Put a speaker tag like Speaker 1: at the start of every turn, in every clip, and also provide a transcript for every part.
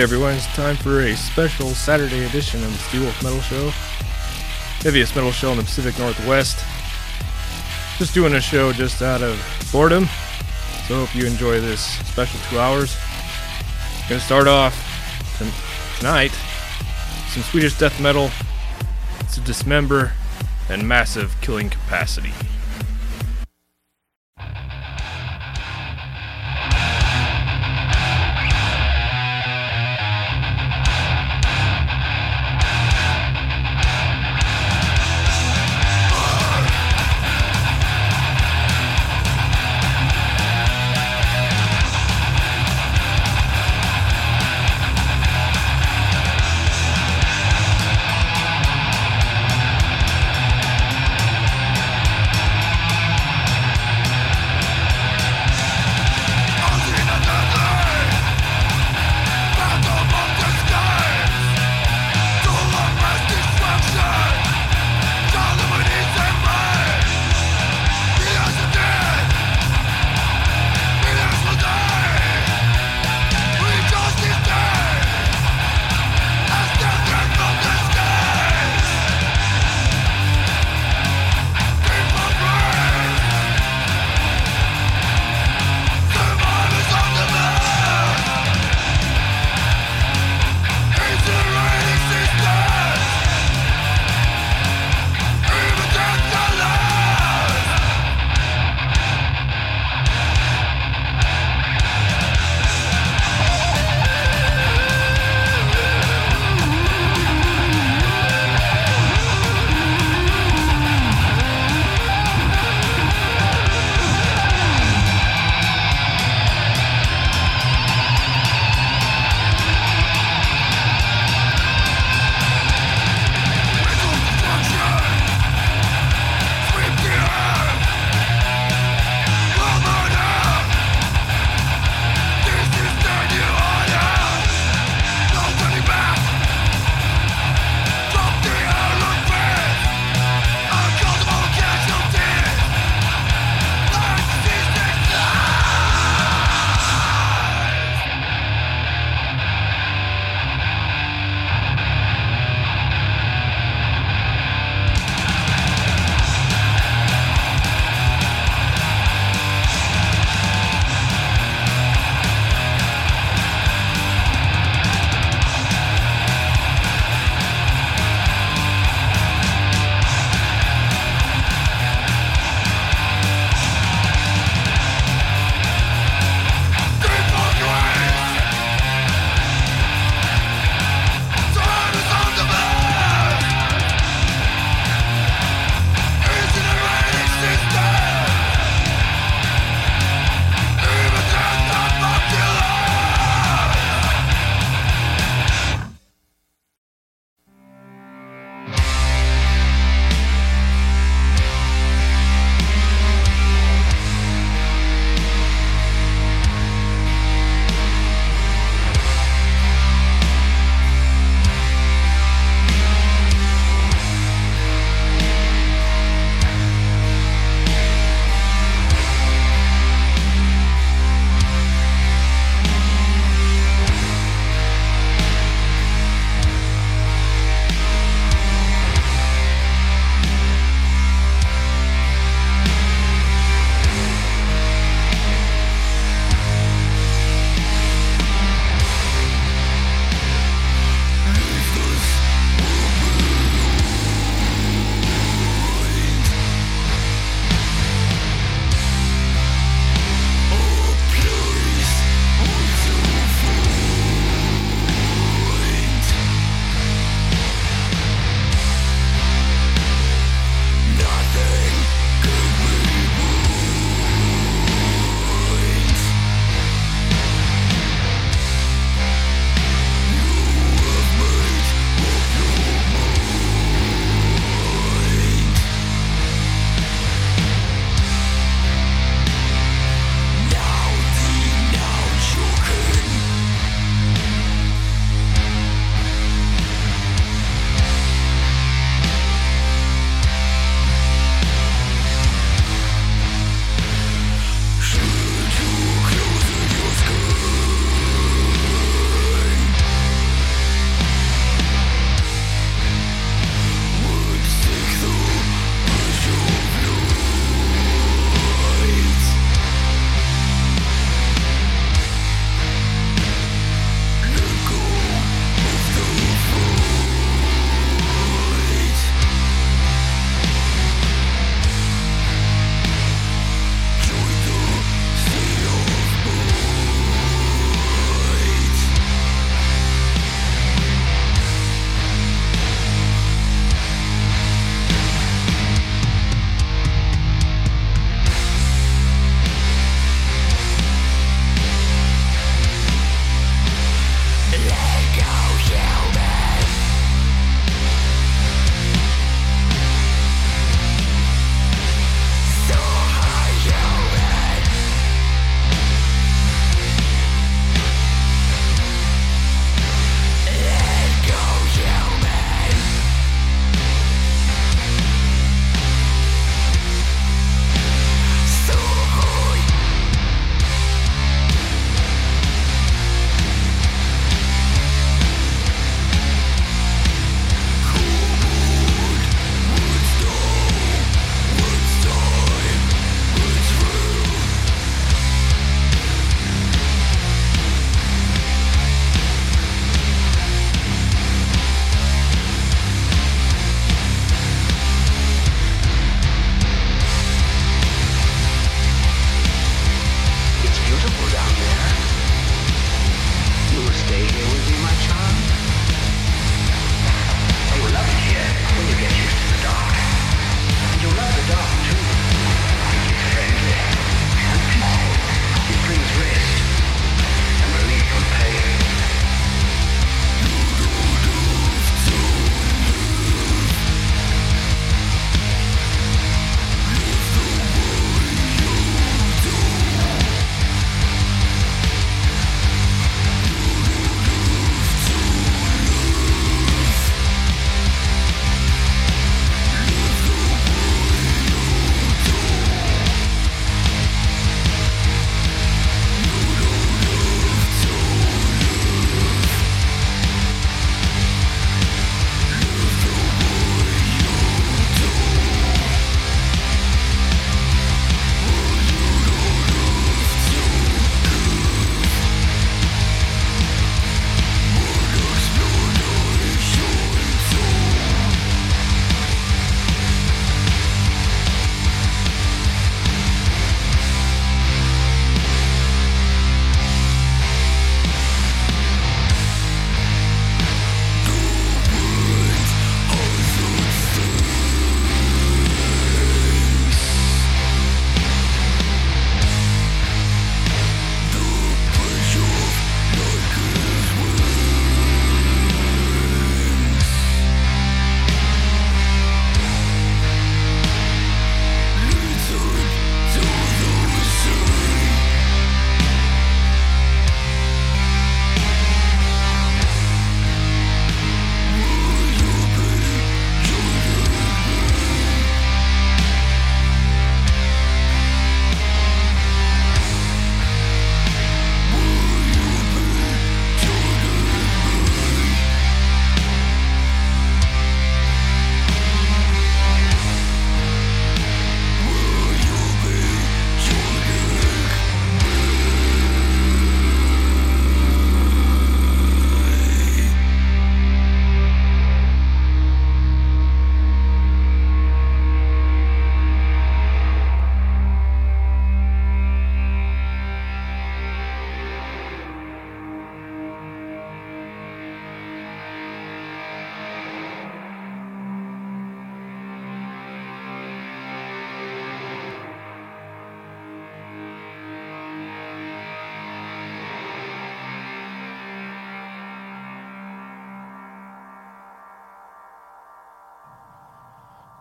Speaker 1: Hey everyone, it's time for a special Saturday edition of the Steelwolf Metal Show. Heaviest metal show in the Pacific Northwest. Just doing a show just out of boredom. So hope you enjoy this special two hours. Gonna start off tonight some Swedish death metal, to dismember, and massive killing capacity.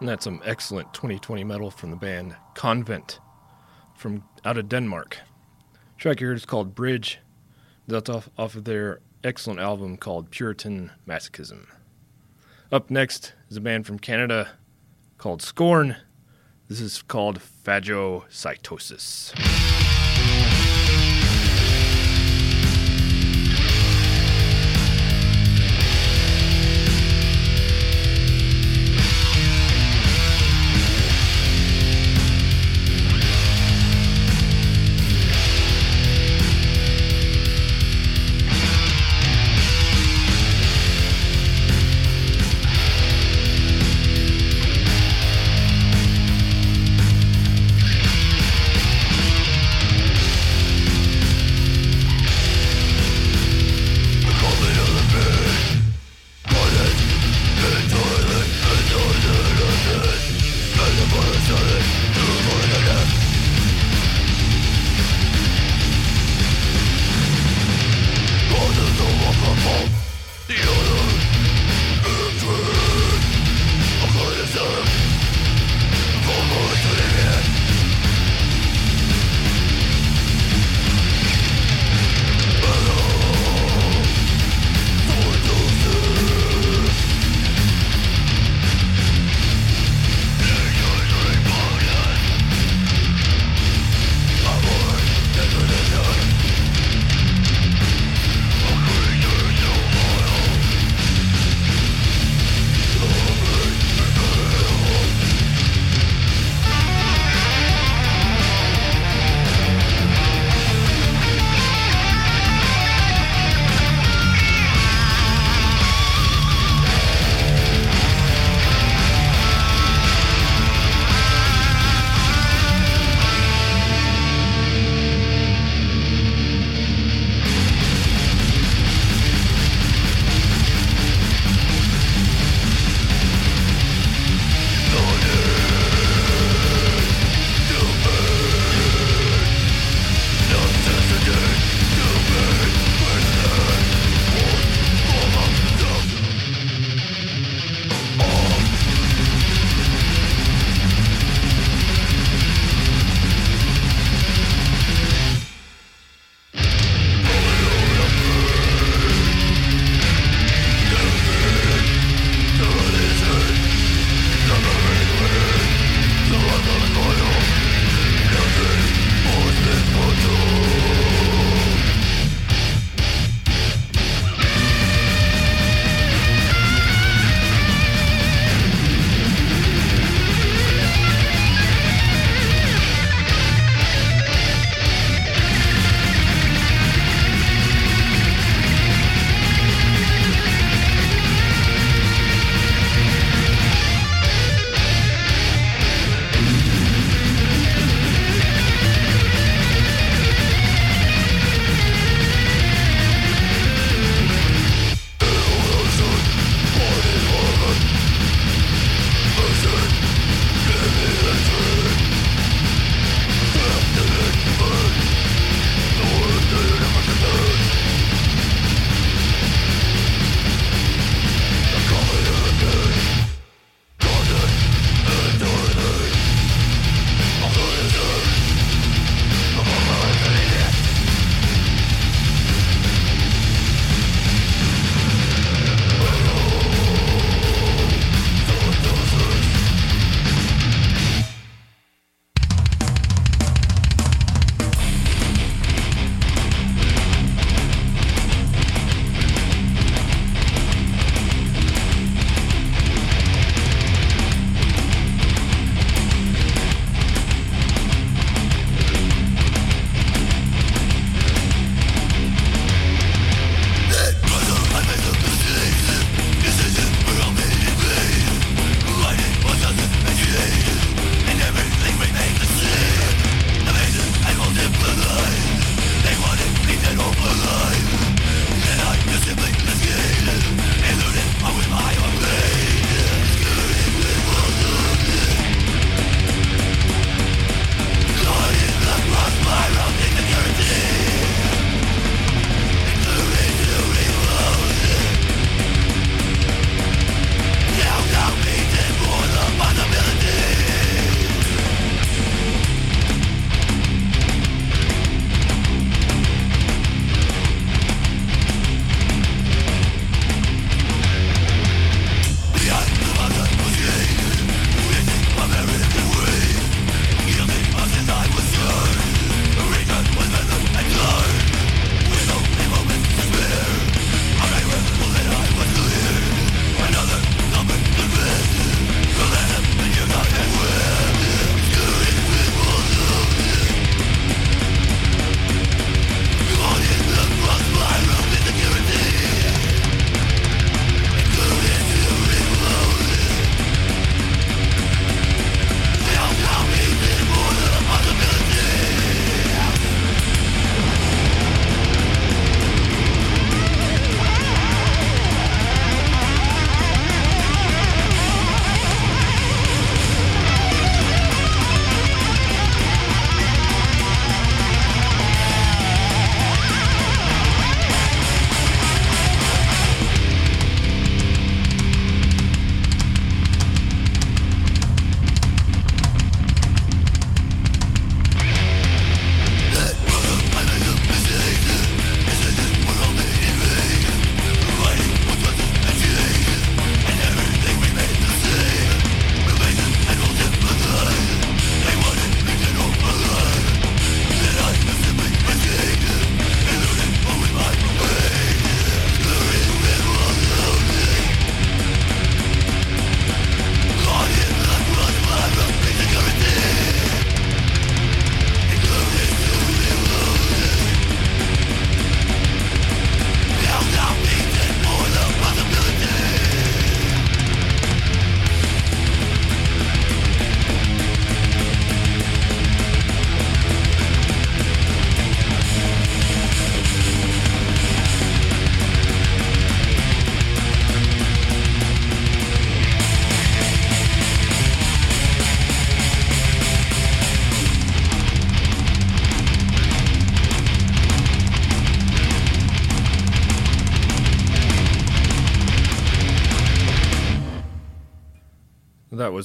Speaker 1: That's some excellent 2020 metal from the band Konvent from out of Denmark. track you heard is called Bridge. That's off, off of their excellent album called Puritan Masochism. Up next is a band from Canada called Scorn. This is called Phagocytosis.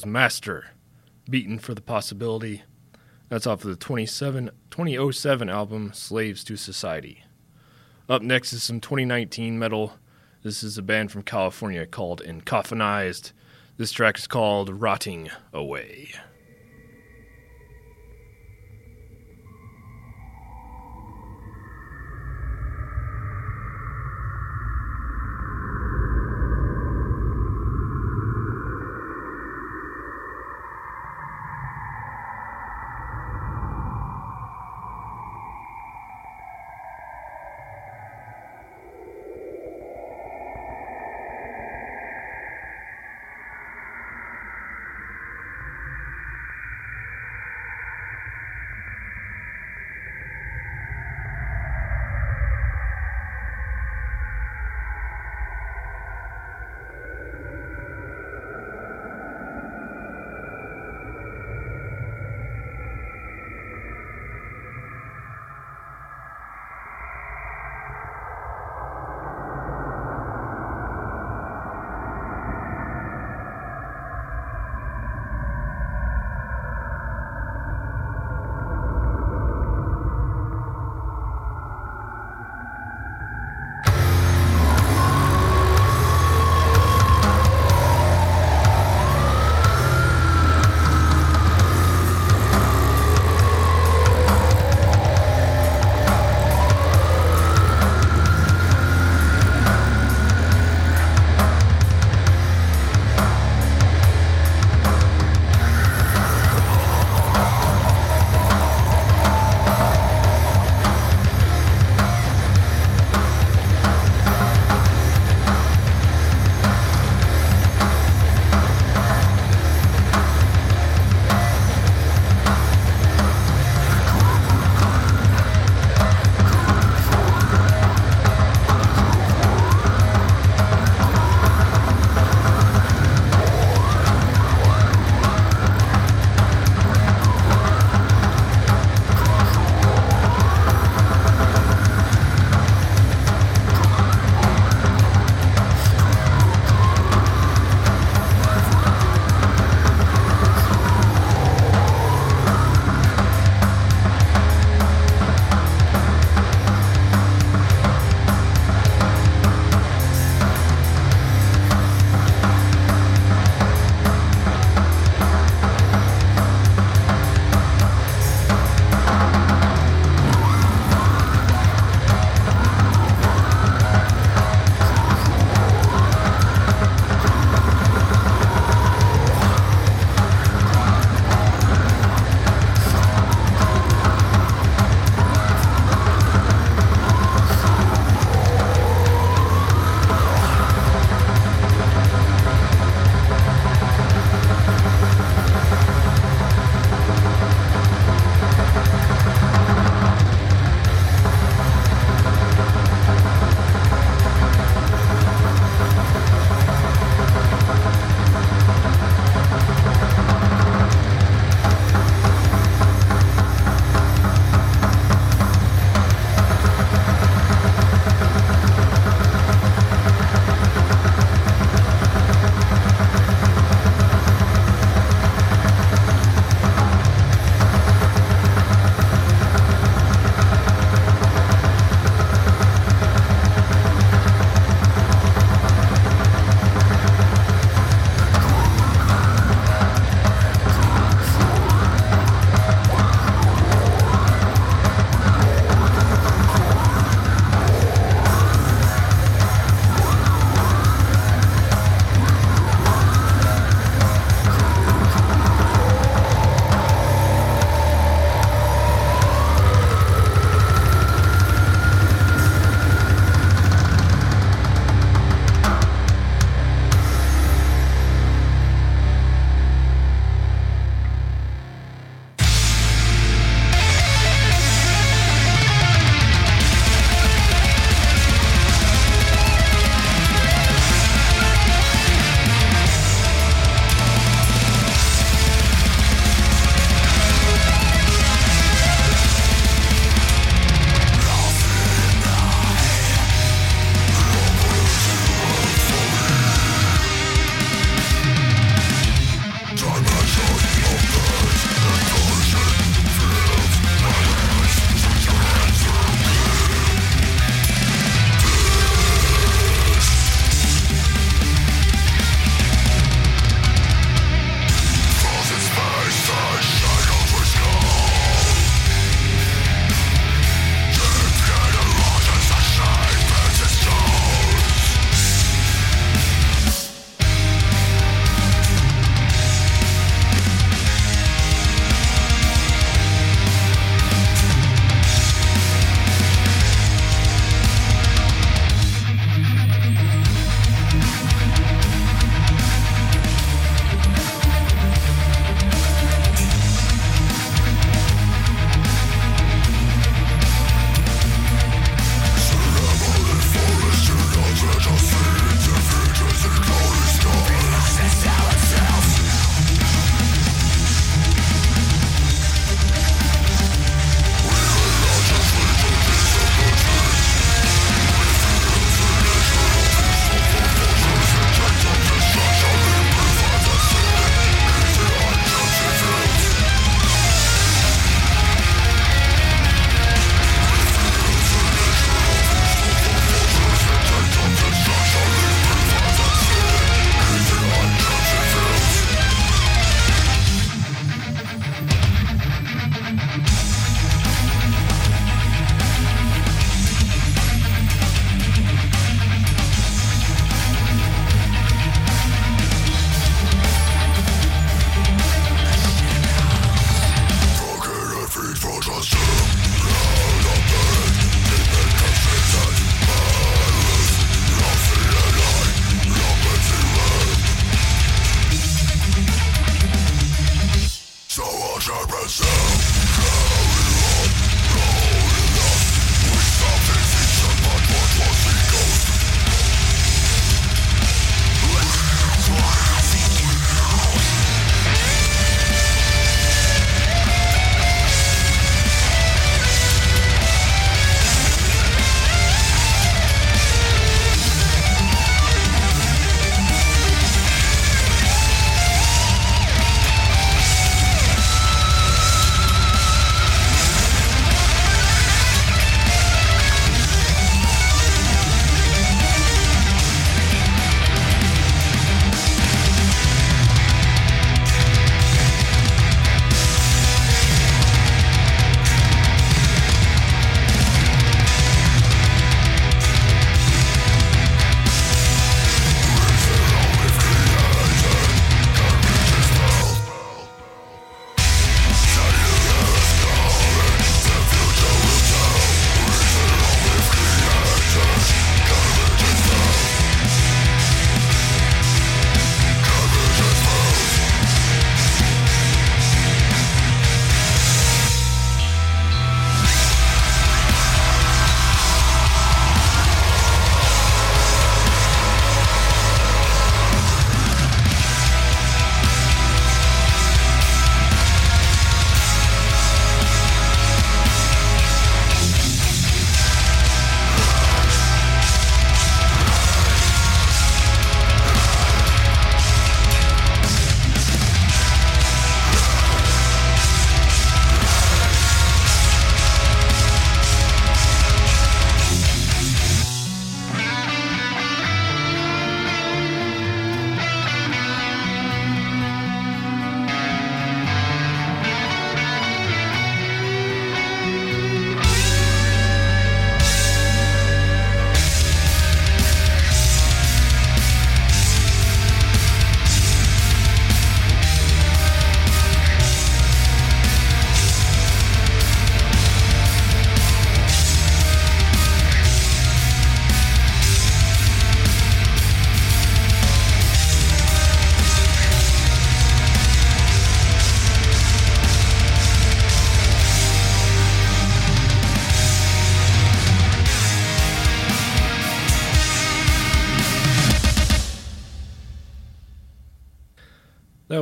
Speaker 1: Master, Beaten for the Possibility. That's off of the 2007 album Slaves to Society. Up next is some 2019 metal. This is a band from California called Encoffinized. This track is called Rotting Away.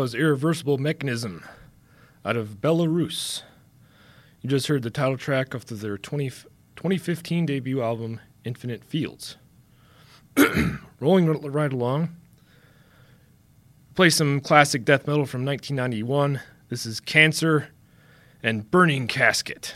Speaker 2: Was Irreversible Mechanism out of Belarus. You just heard the title track of their 20, 2015 debut album, Infinite Fields. Rolling right along, play some classic death metal from 1991. This is Cancer and Burning Casket.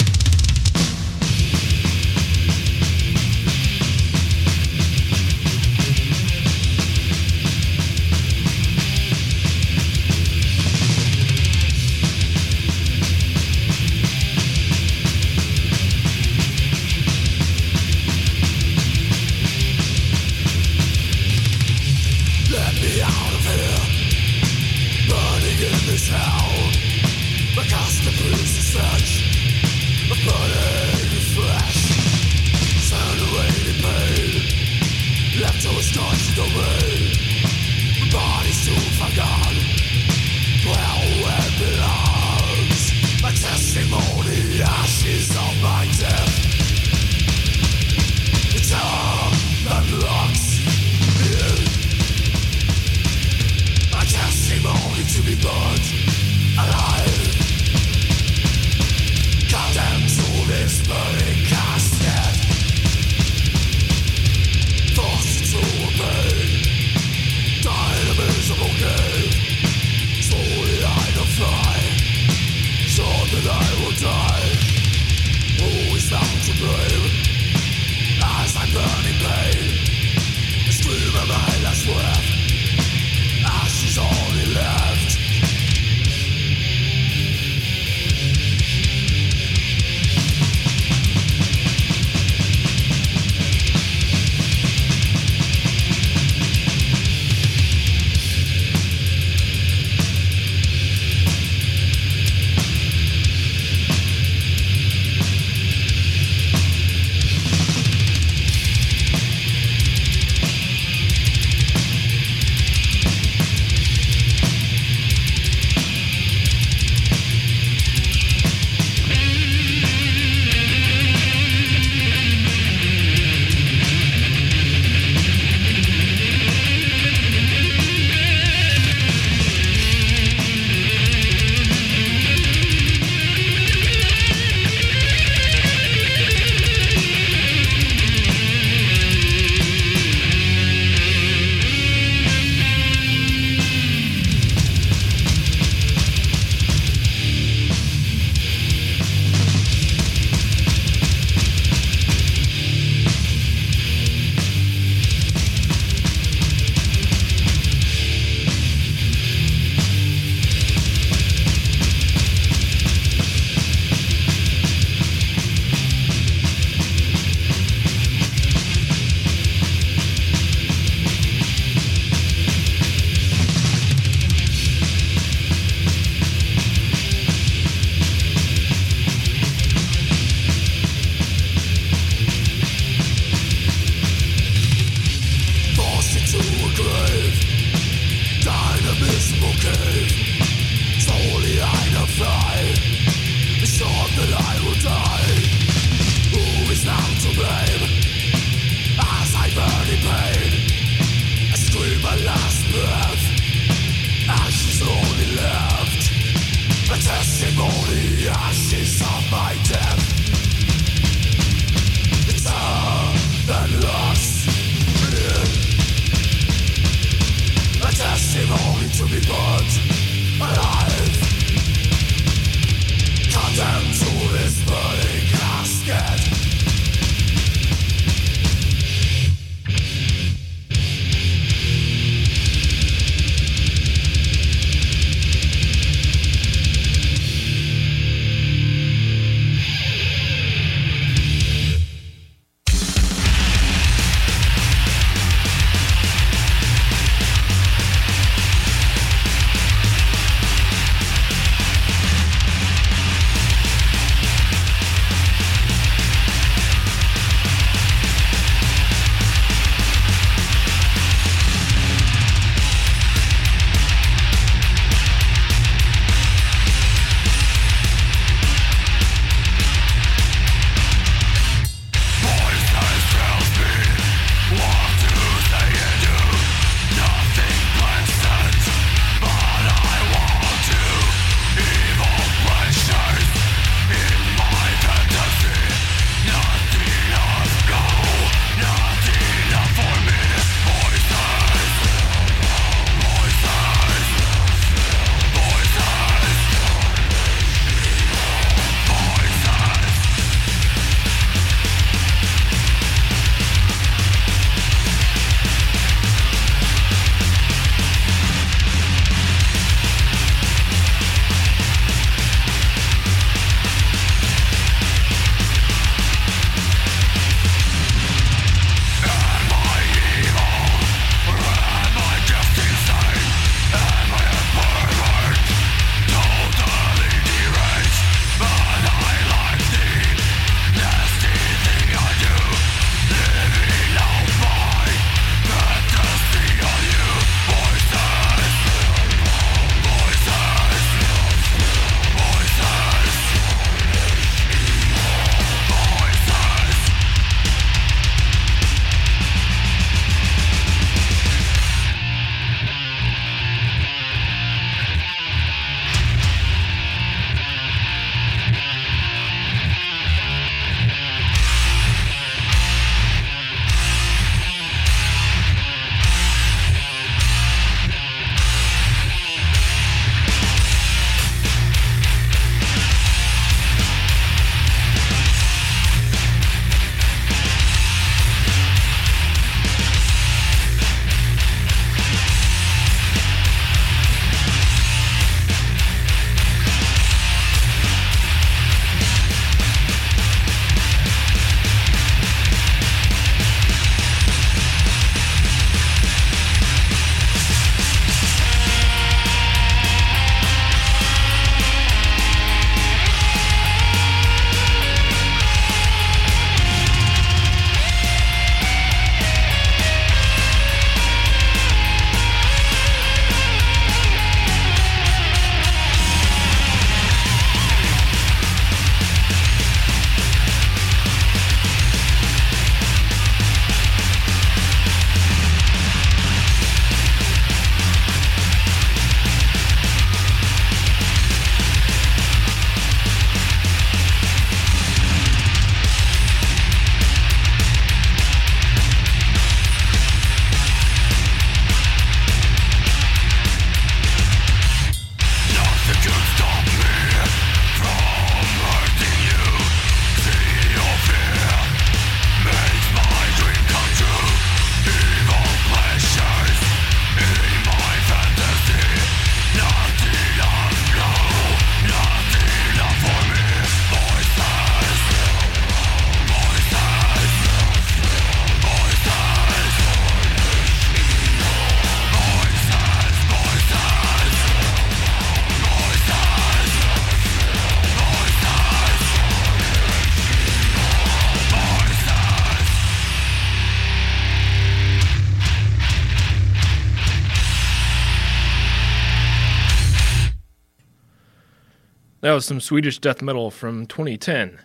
Speaker 1: Was some Swedish death metal from 2010.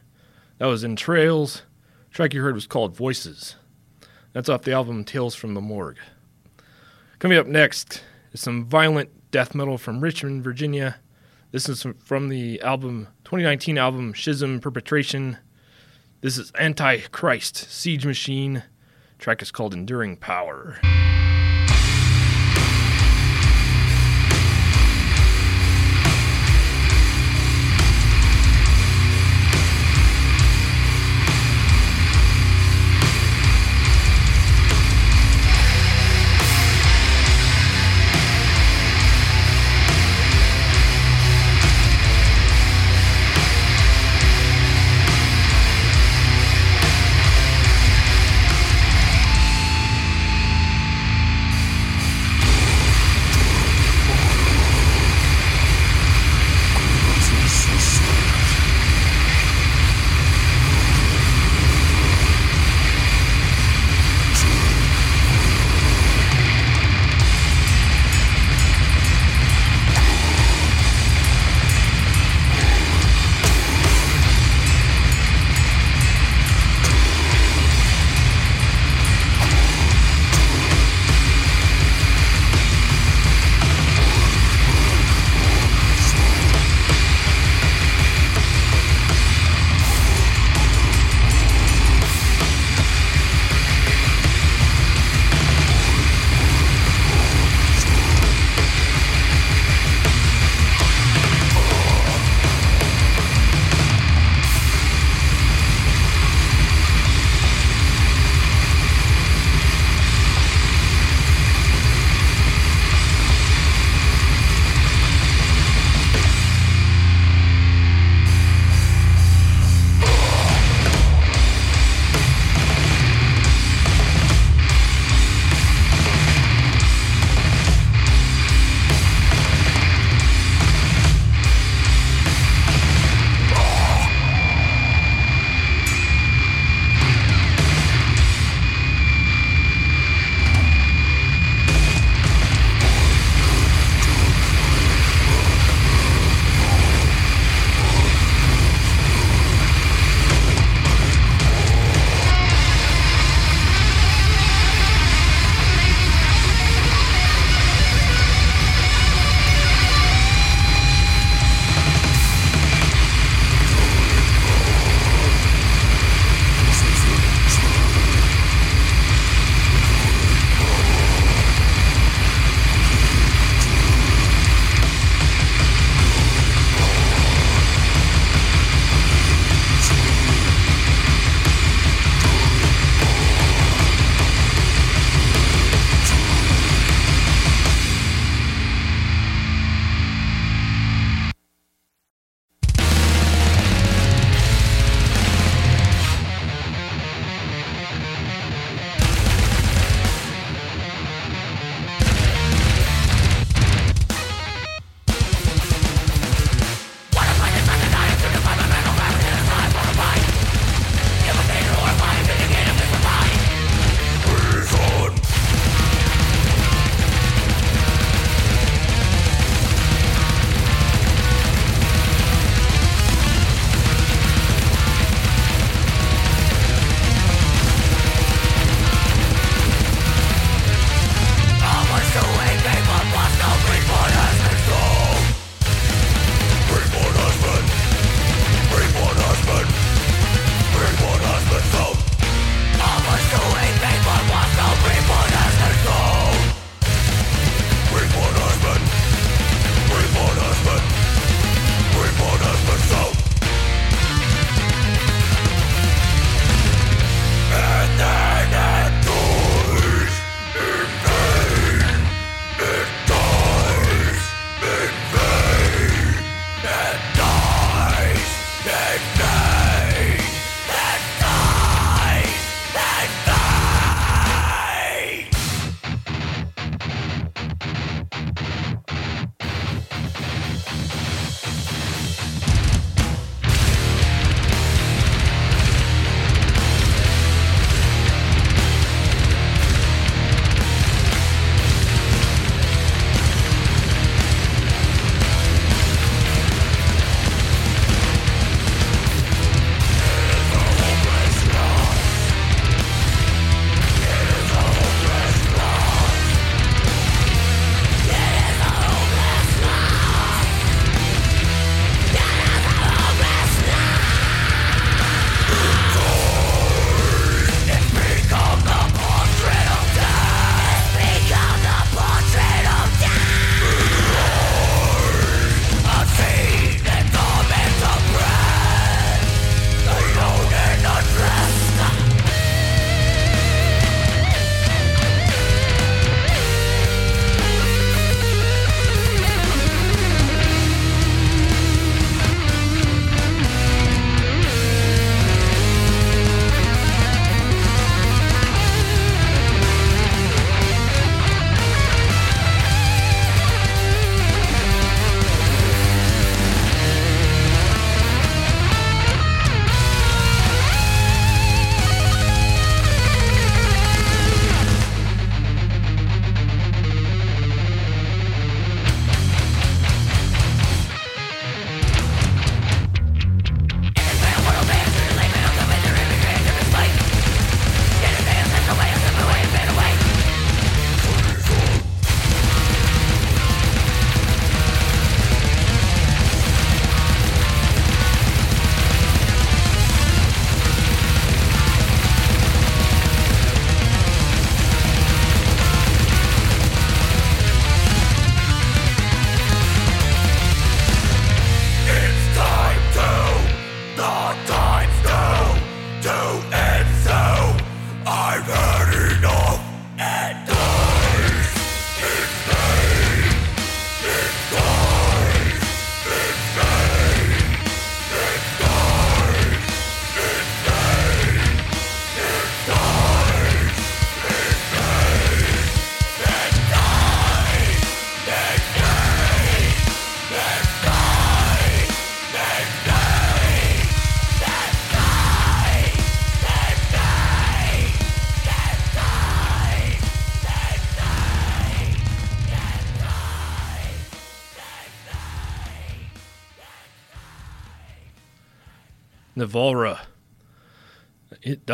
Speaker 1: That was Entrails. The track you heard was called Voices. That's off the album Tales from the Morgue. Coming up next is some violent death metal from Richmond, Virginia. This is from the album 2019 album Schism Perpetration. This is Antichrist Siege Machine. The track is called Enduring Power.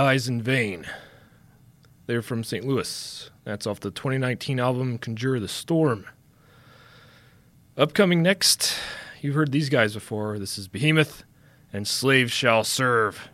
Speaker 1: Dies in Vain. They're from St. Louis. That's off the 2019 album Conjure the Storm. Upcoming next, you've heard these guys before. This is Behemoth and Slaves Shall Serve.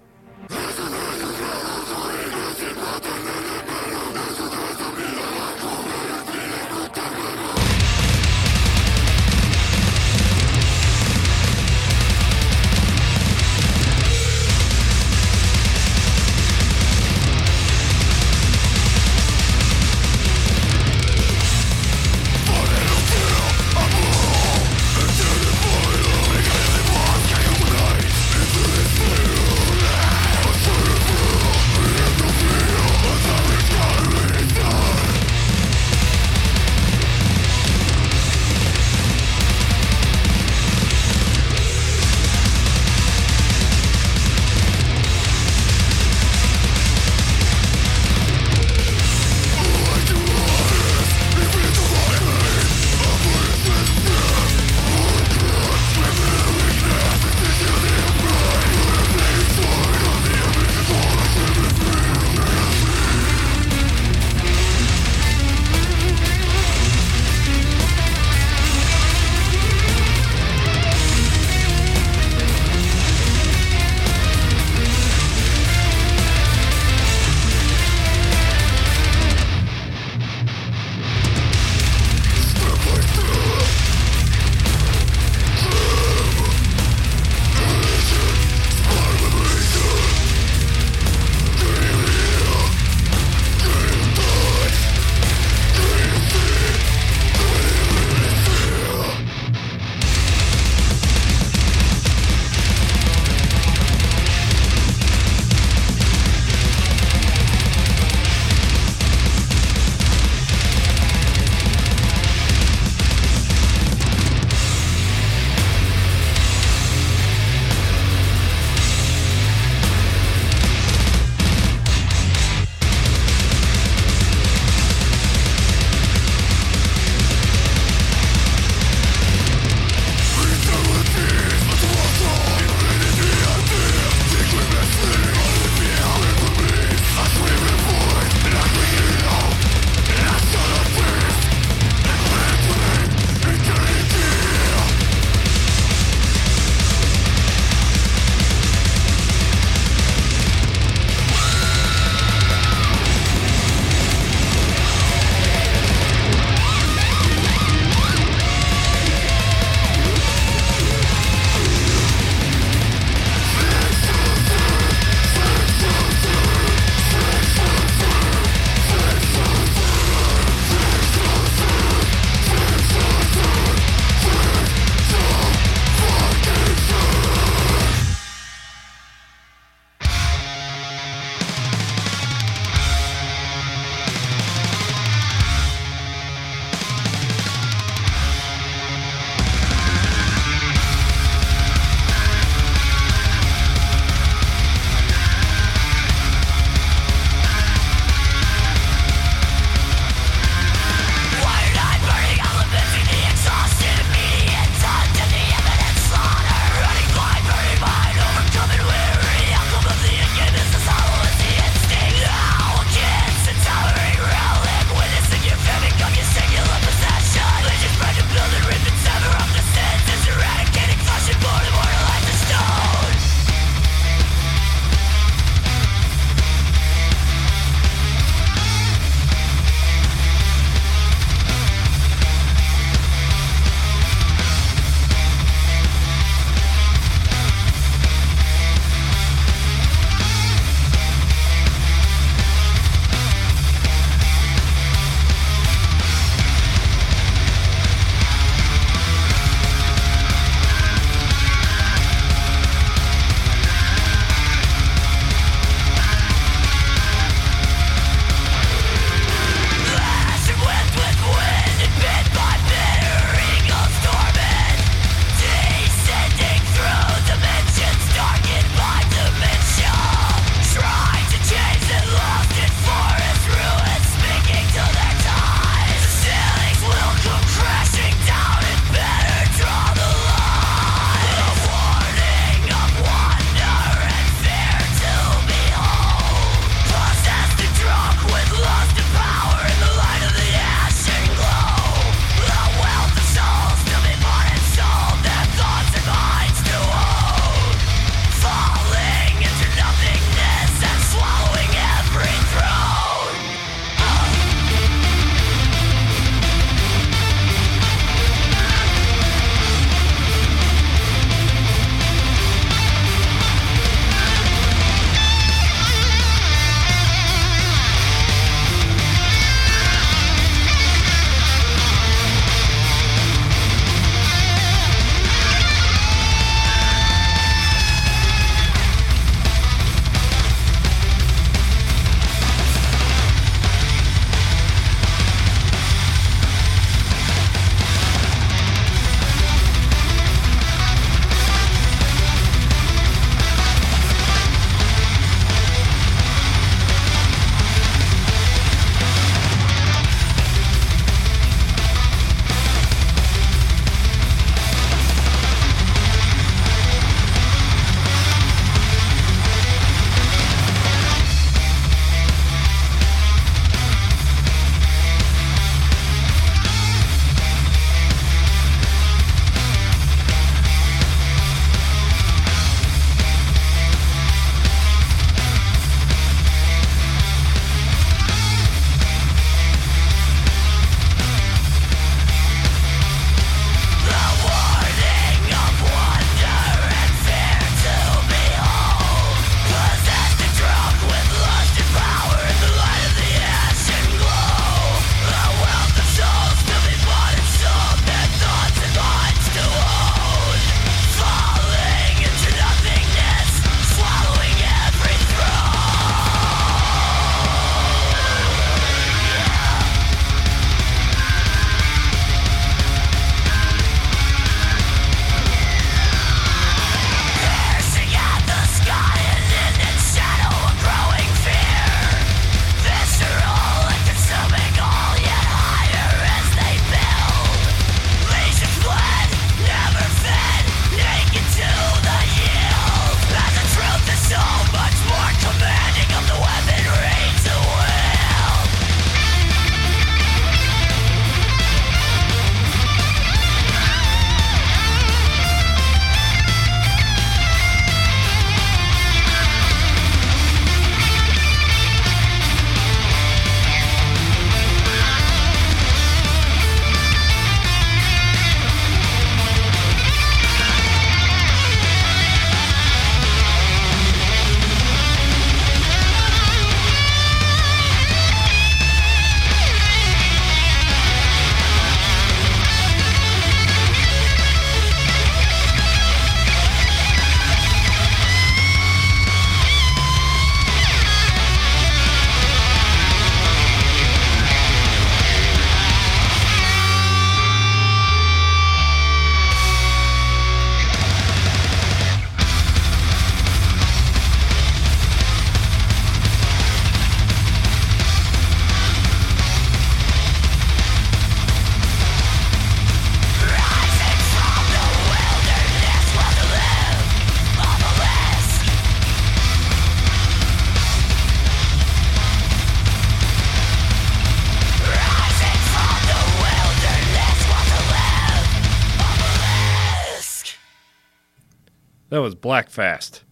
Speaker 1: That was Black Fast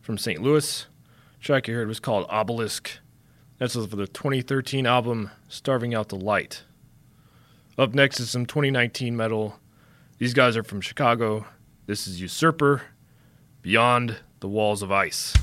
Speaker 1: from St. Louis. The track you heard was called Obelisk. That's for the 2013 album Starving Out the Light. Up next is some 2019 metal. These guys are from Chicago. This is Usurper, Beyond the Walls of Ice.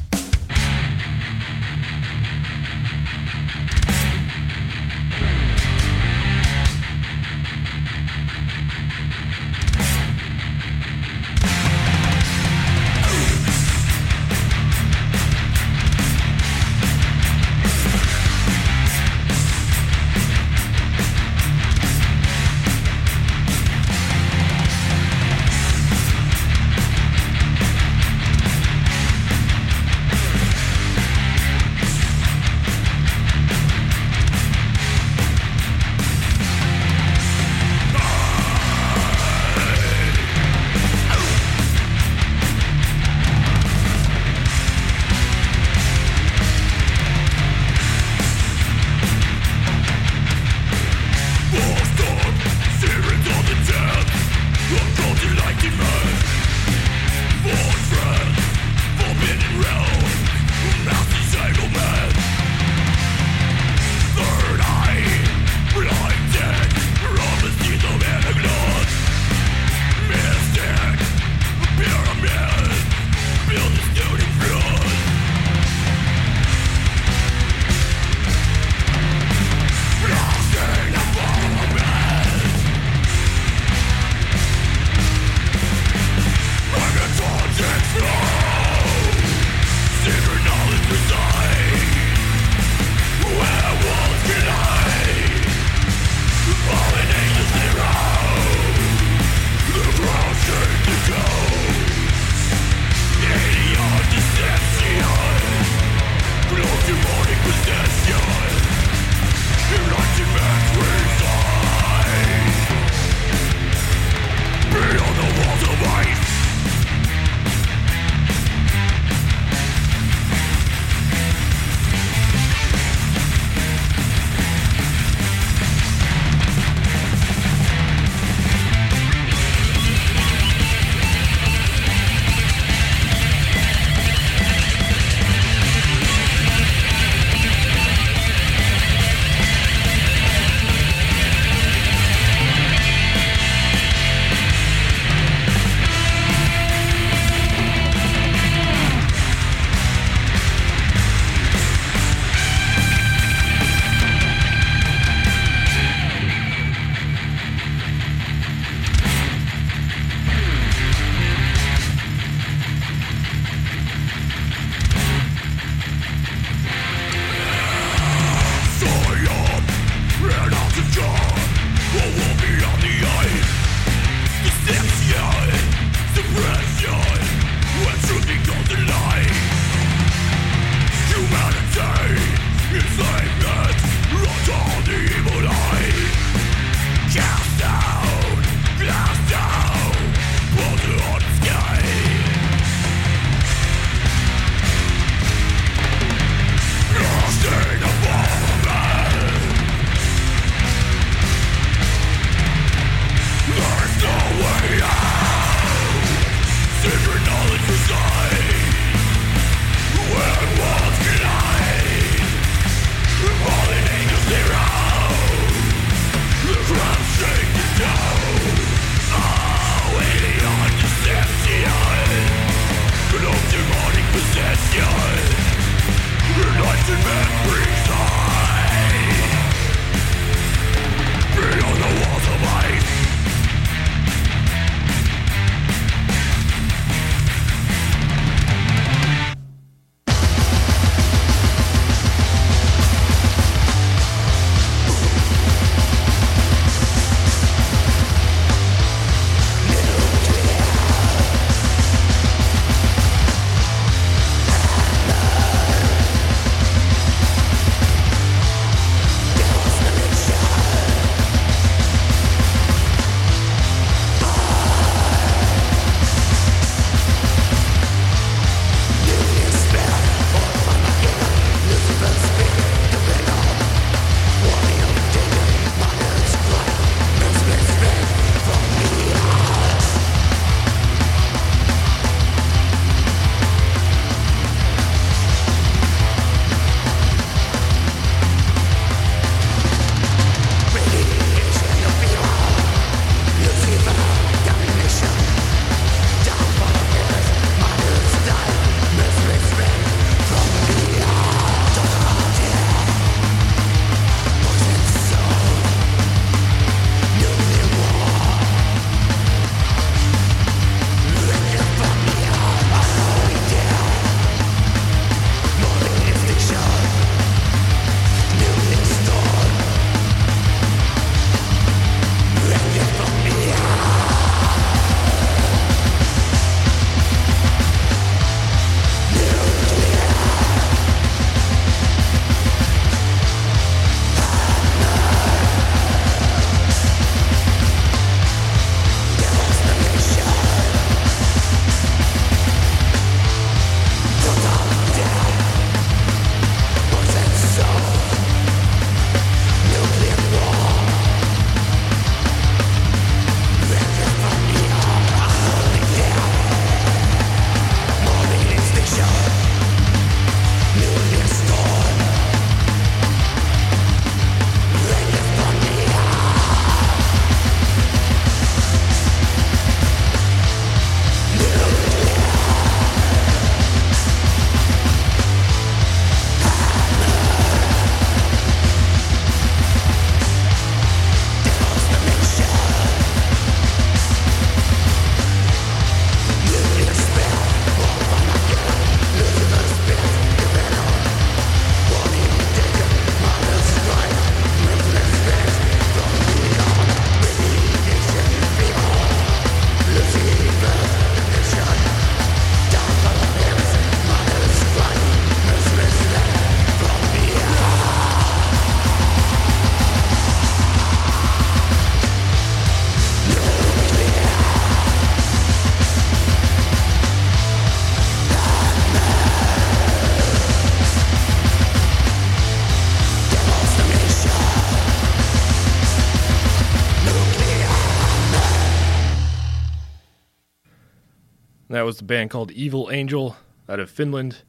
Speaker 1: Band called Evil Angel out of Finland.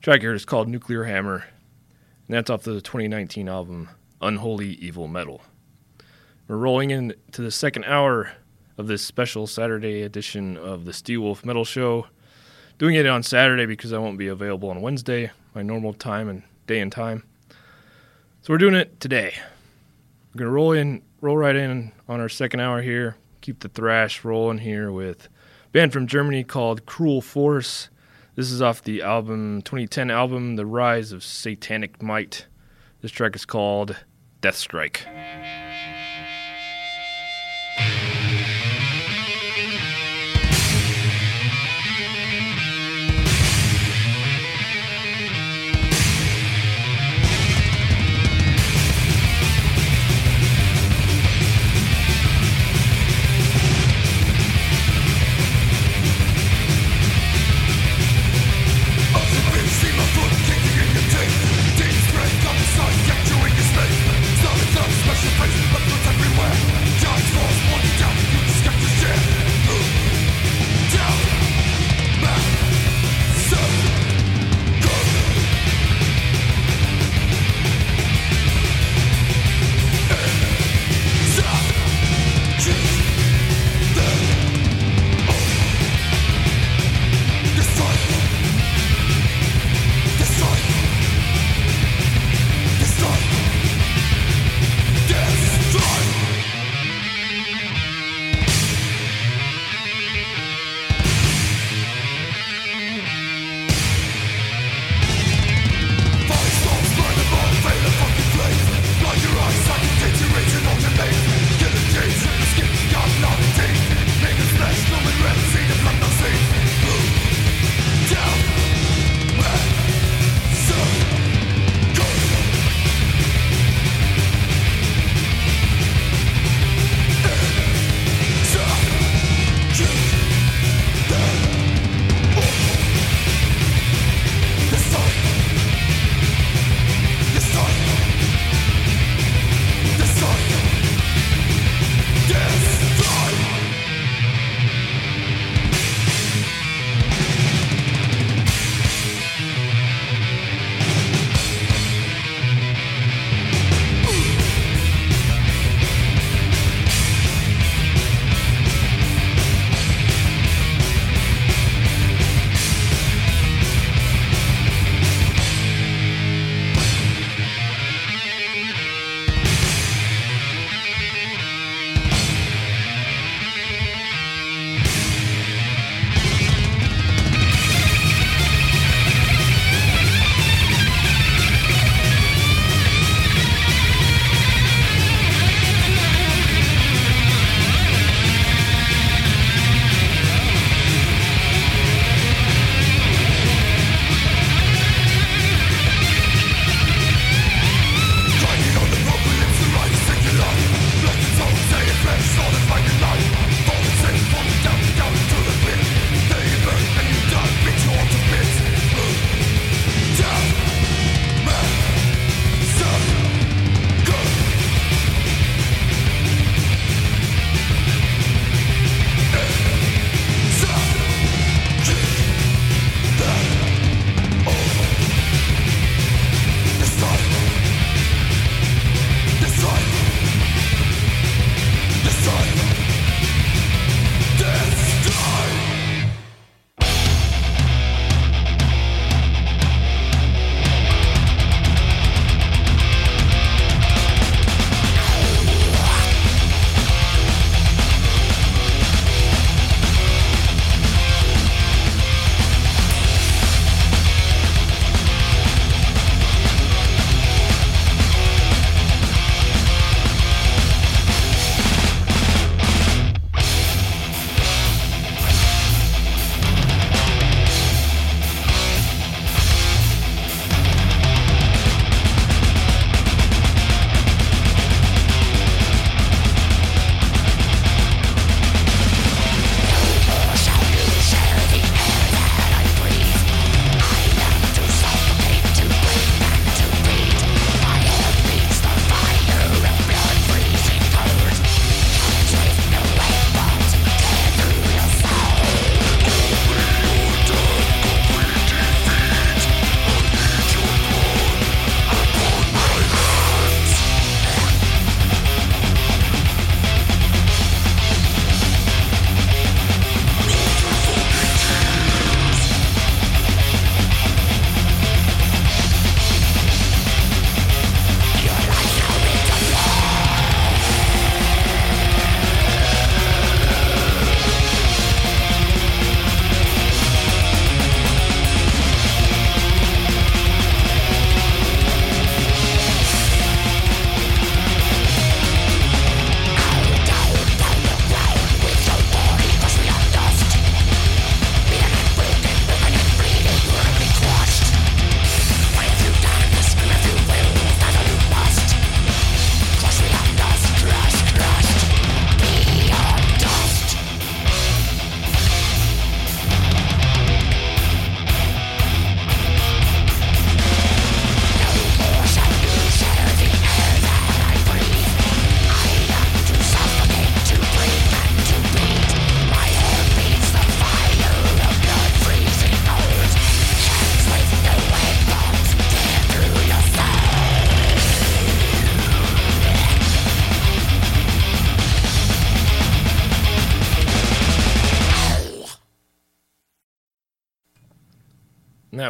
Speaker 1: track here is called Nuclear Hammer, and that's off the 2019 album Unholy Evil Metal. We're rolling into the second hour of this special Saturday edition of the Steelwolf Metal Show. Doing it on Saturday because I won't be available on Wednesday, my normal time and day and time. So we're doing it today. We're gonna roll in, roll right in on our second hour here. Keep the thrash rolling here with band from Germany called Cruel Force. This is off the album 2010 album The Rise of Satanic Might. This track is called Death Strike.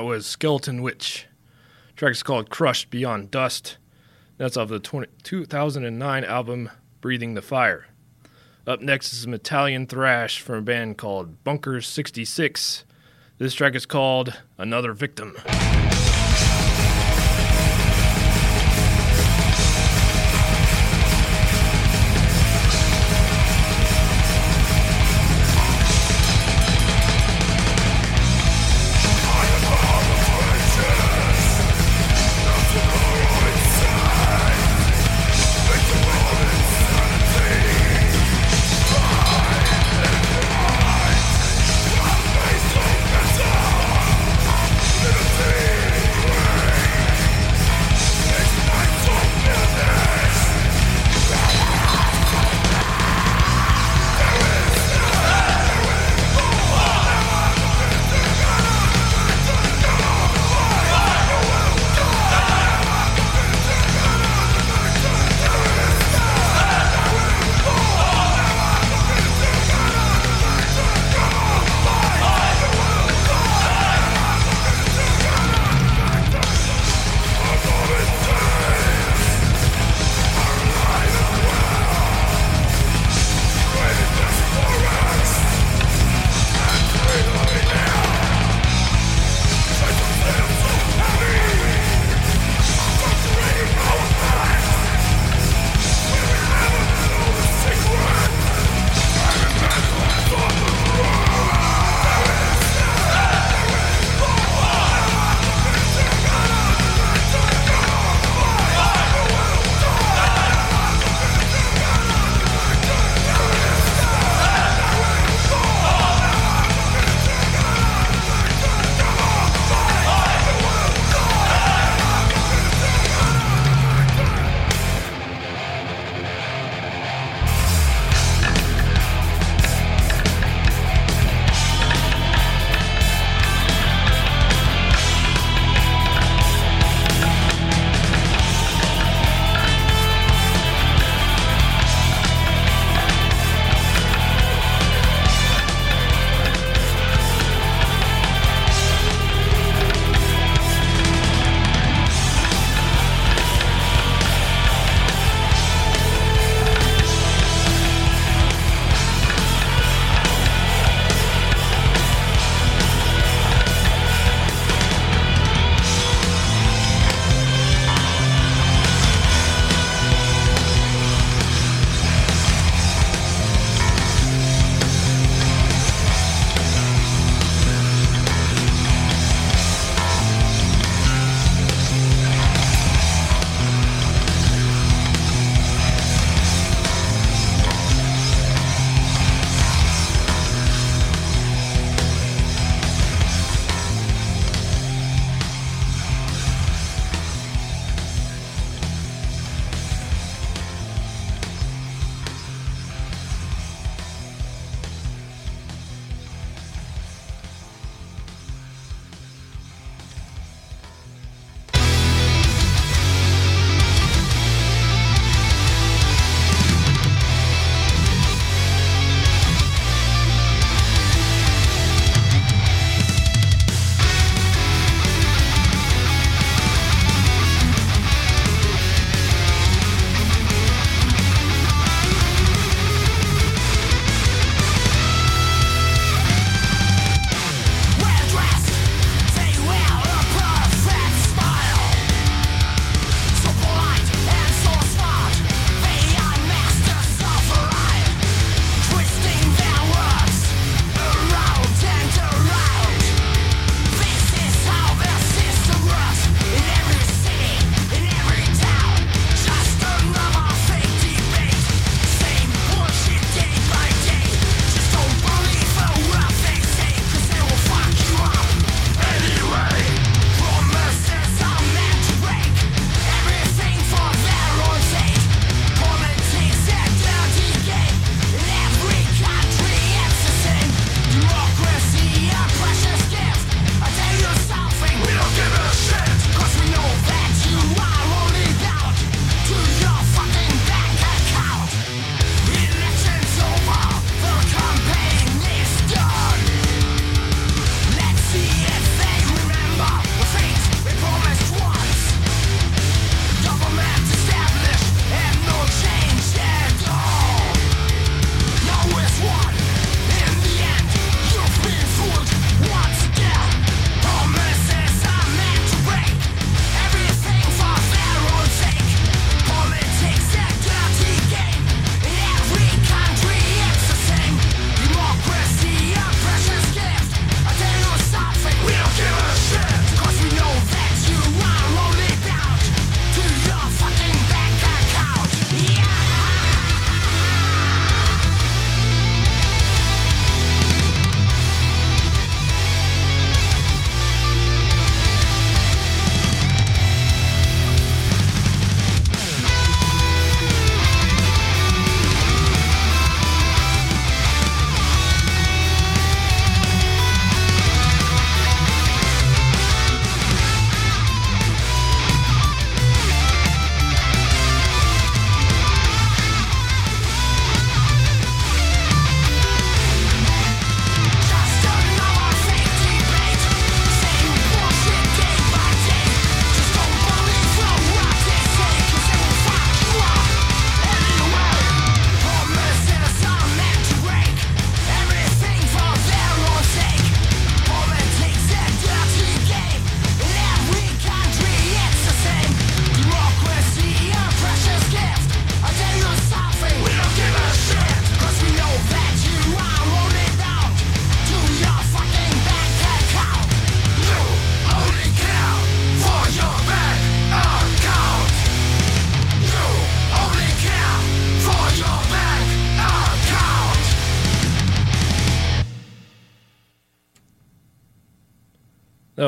Speaker 1: That was Skeletonwitch. The track is called Crushed Beyond Dust. That's off the 20, 2009 album Breathing the Fire. Up next is some Italian thrash from a band called Bunkers 66. This track is called Another Victim.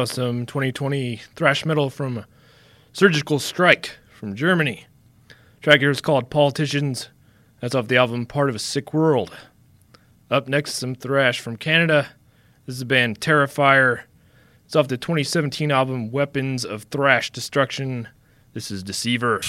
Speaker 1: Some 2020 thrash metal from Surgical Strike from Germany. Track here is called Politicians. That's off the album Part of a Sick World. Up next, some thrash from Canada. This is the band Terrifier. It's off the 2017 album Weapons of Thrash Destruction. This is Deceiver.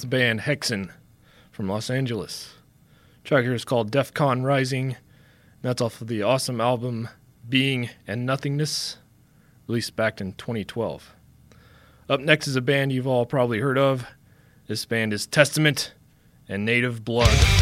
Speaker 1: That's the band Hexen from Los Angeles. track here is called DEFCON Rising. That's off of the awesome album Being and Nothingness, released back in 2012. Up next is a band you've all probably heard of. This band is Testament and Native Blood.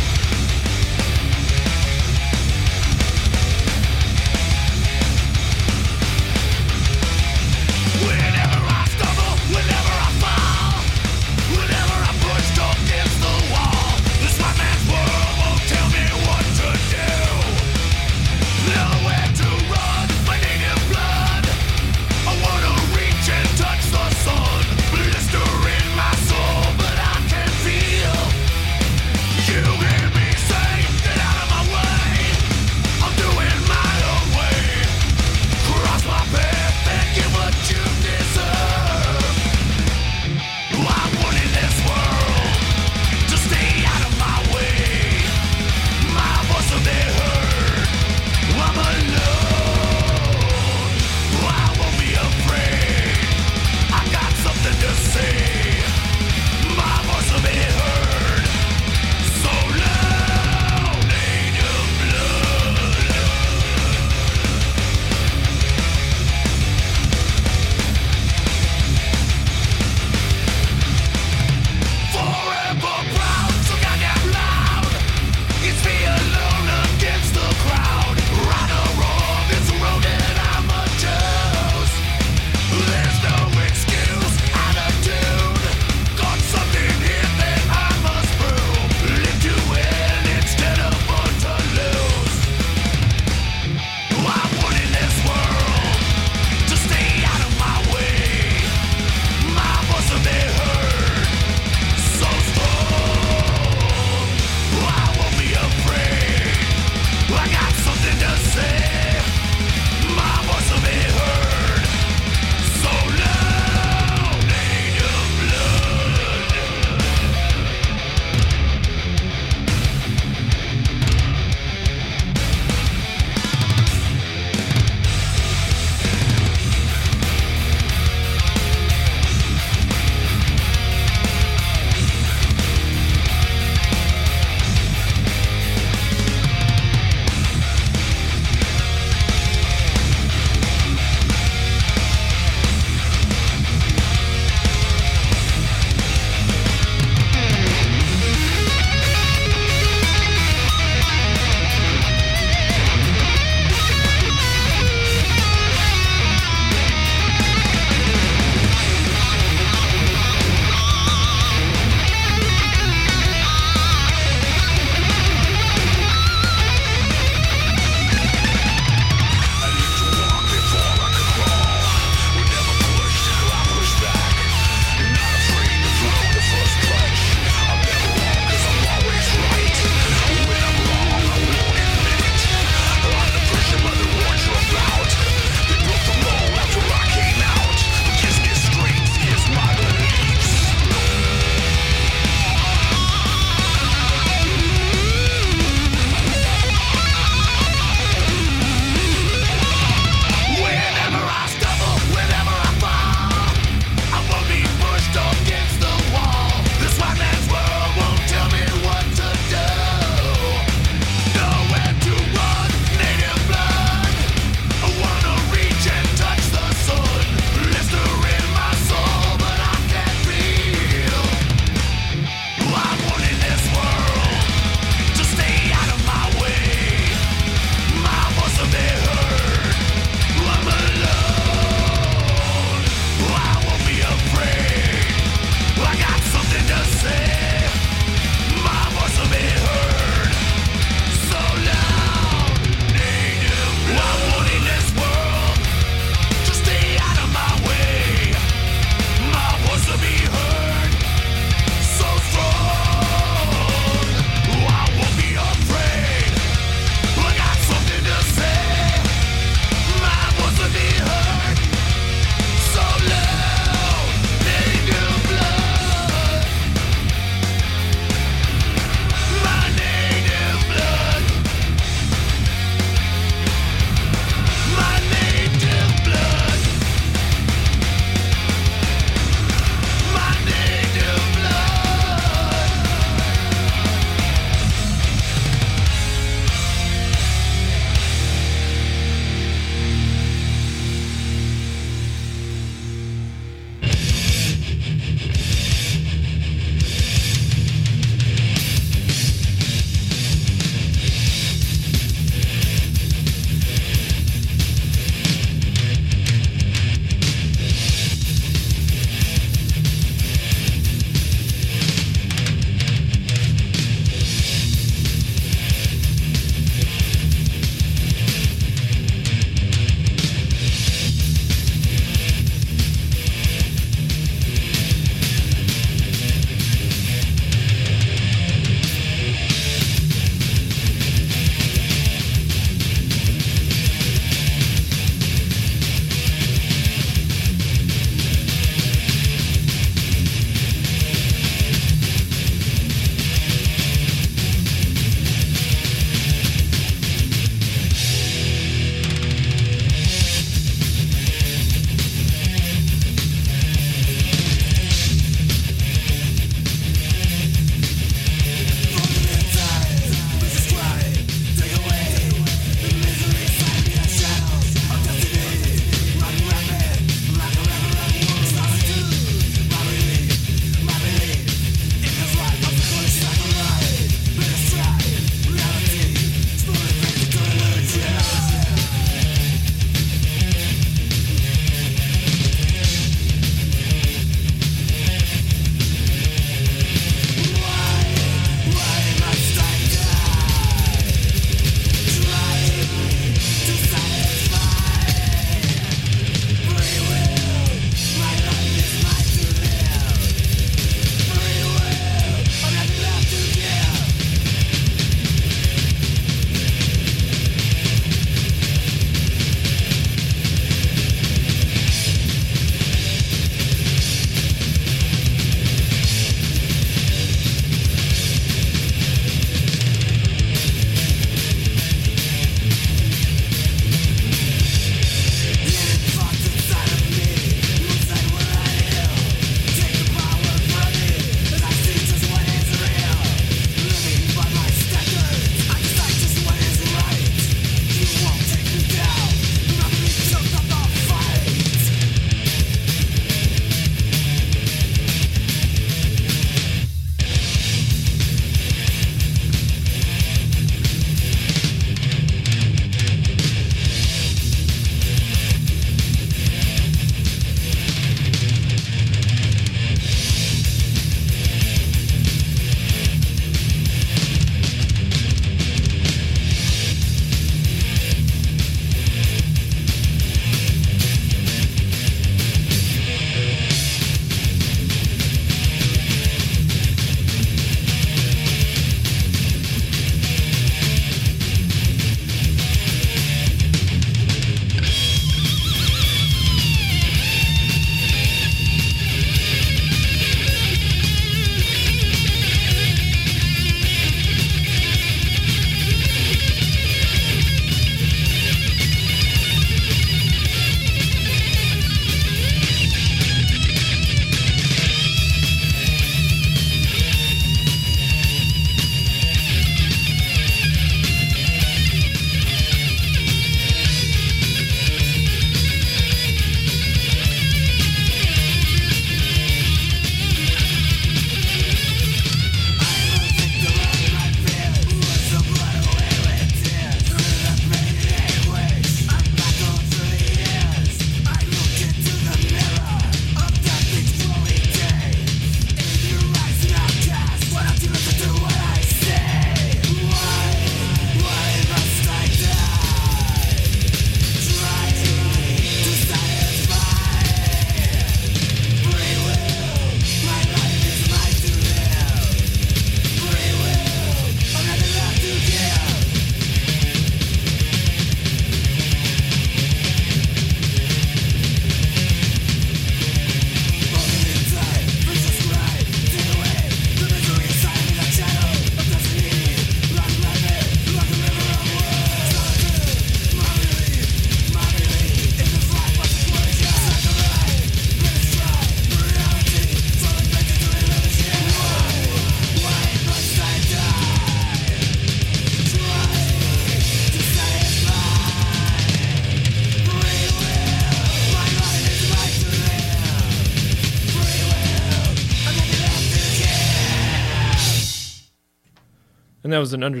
Speaker 1: That was an under,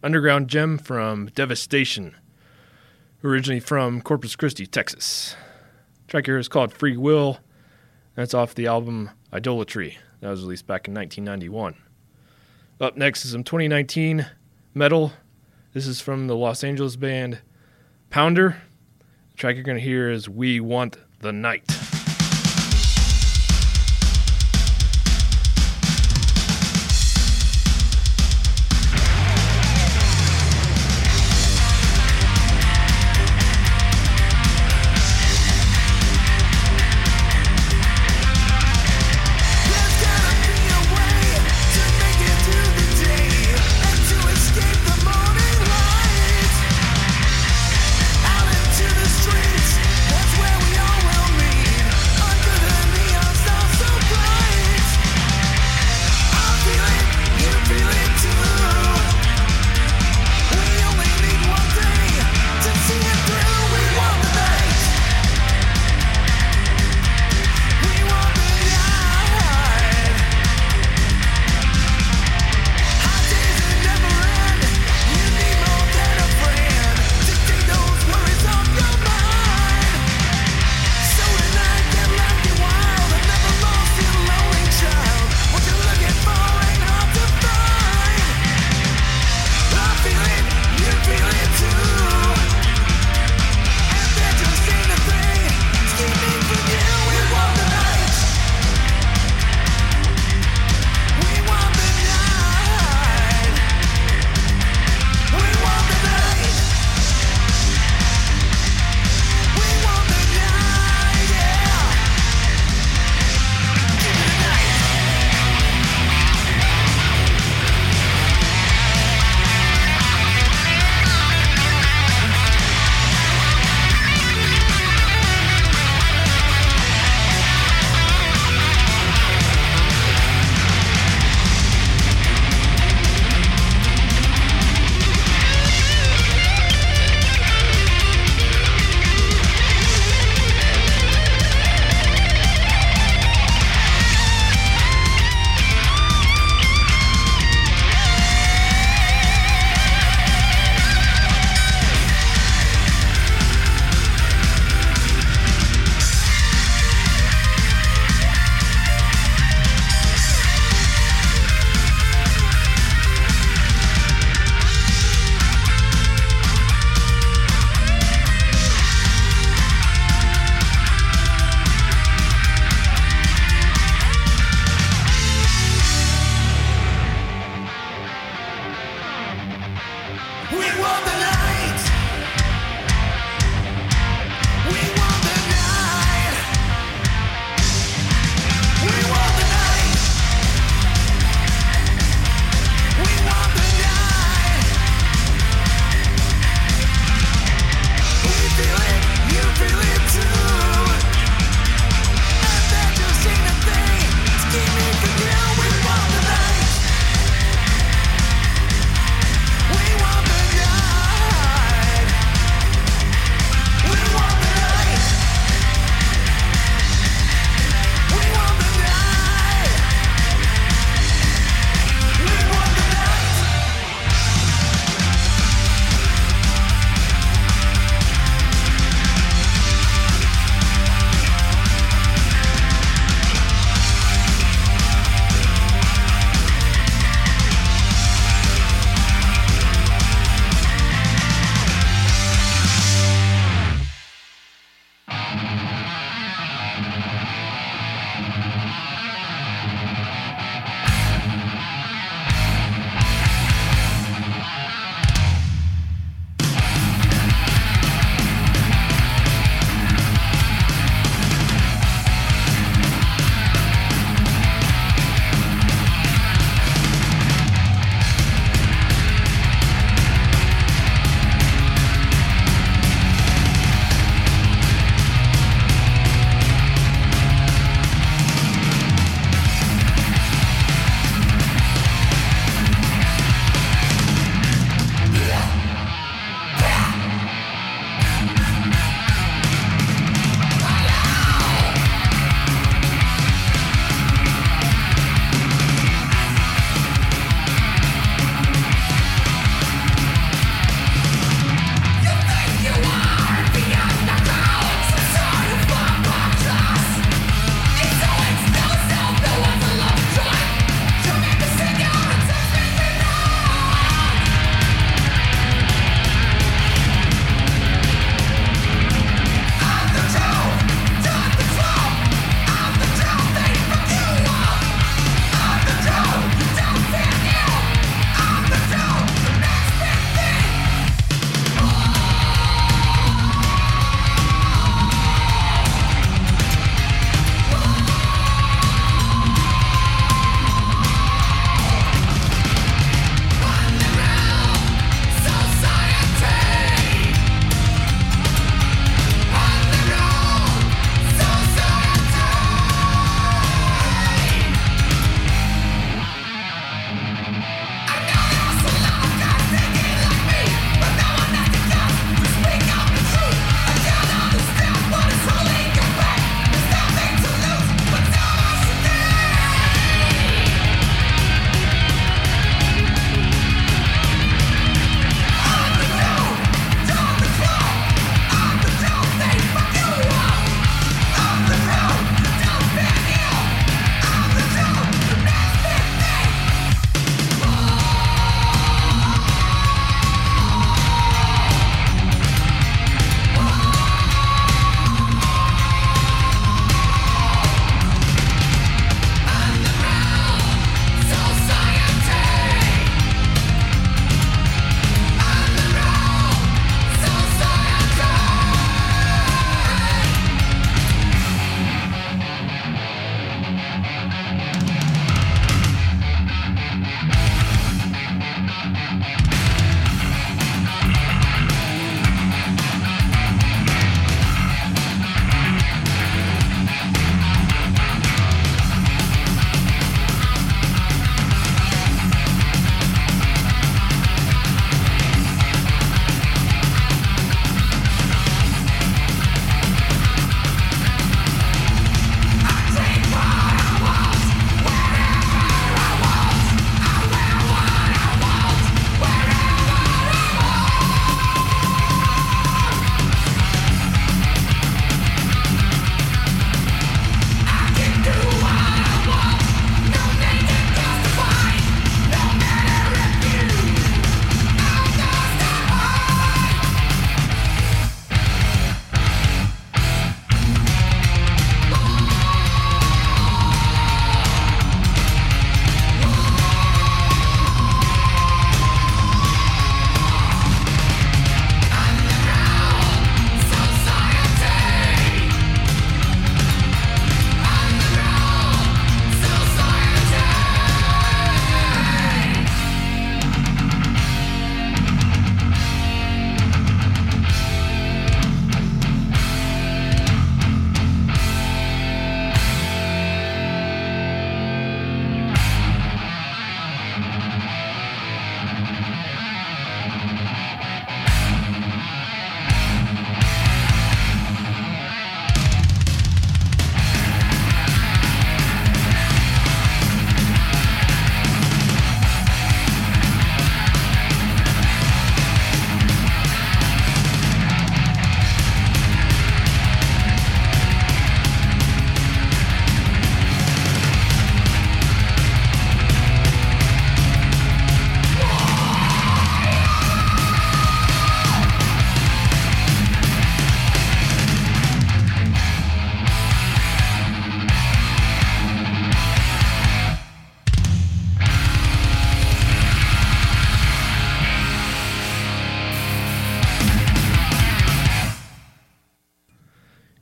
Speaker 1: underground gem from Devastation, originally from Corpus Christi, Texas. The track here is called Free Will. That's off the album Idolatry. That was released back in 1991. Up next is some 2019 metal. This is from the Los Angeles band Pounder. The track you're going to hear is We Want the Night.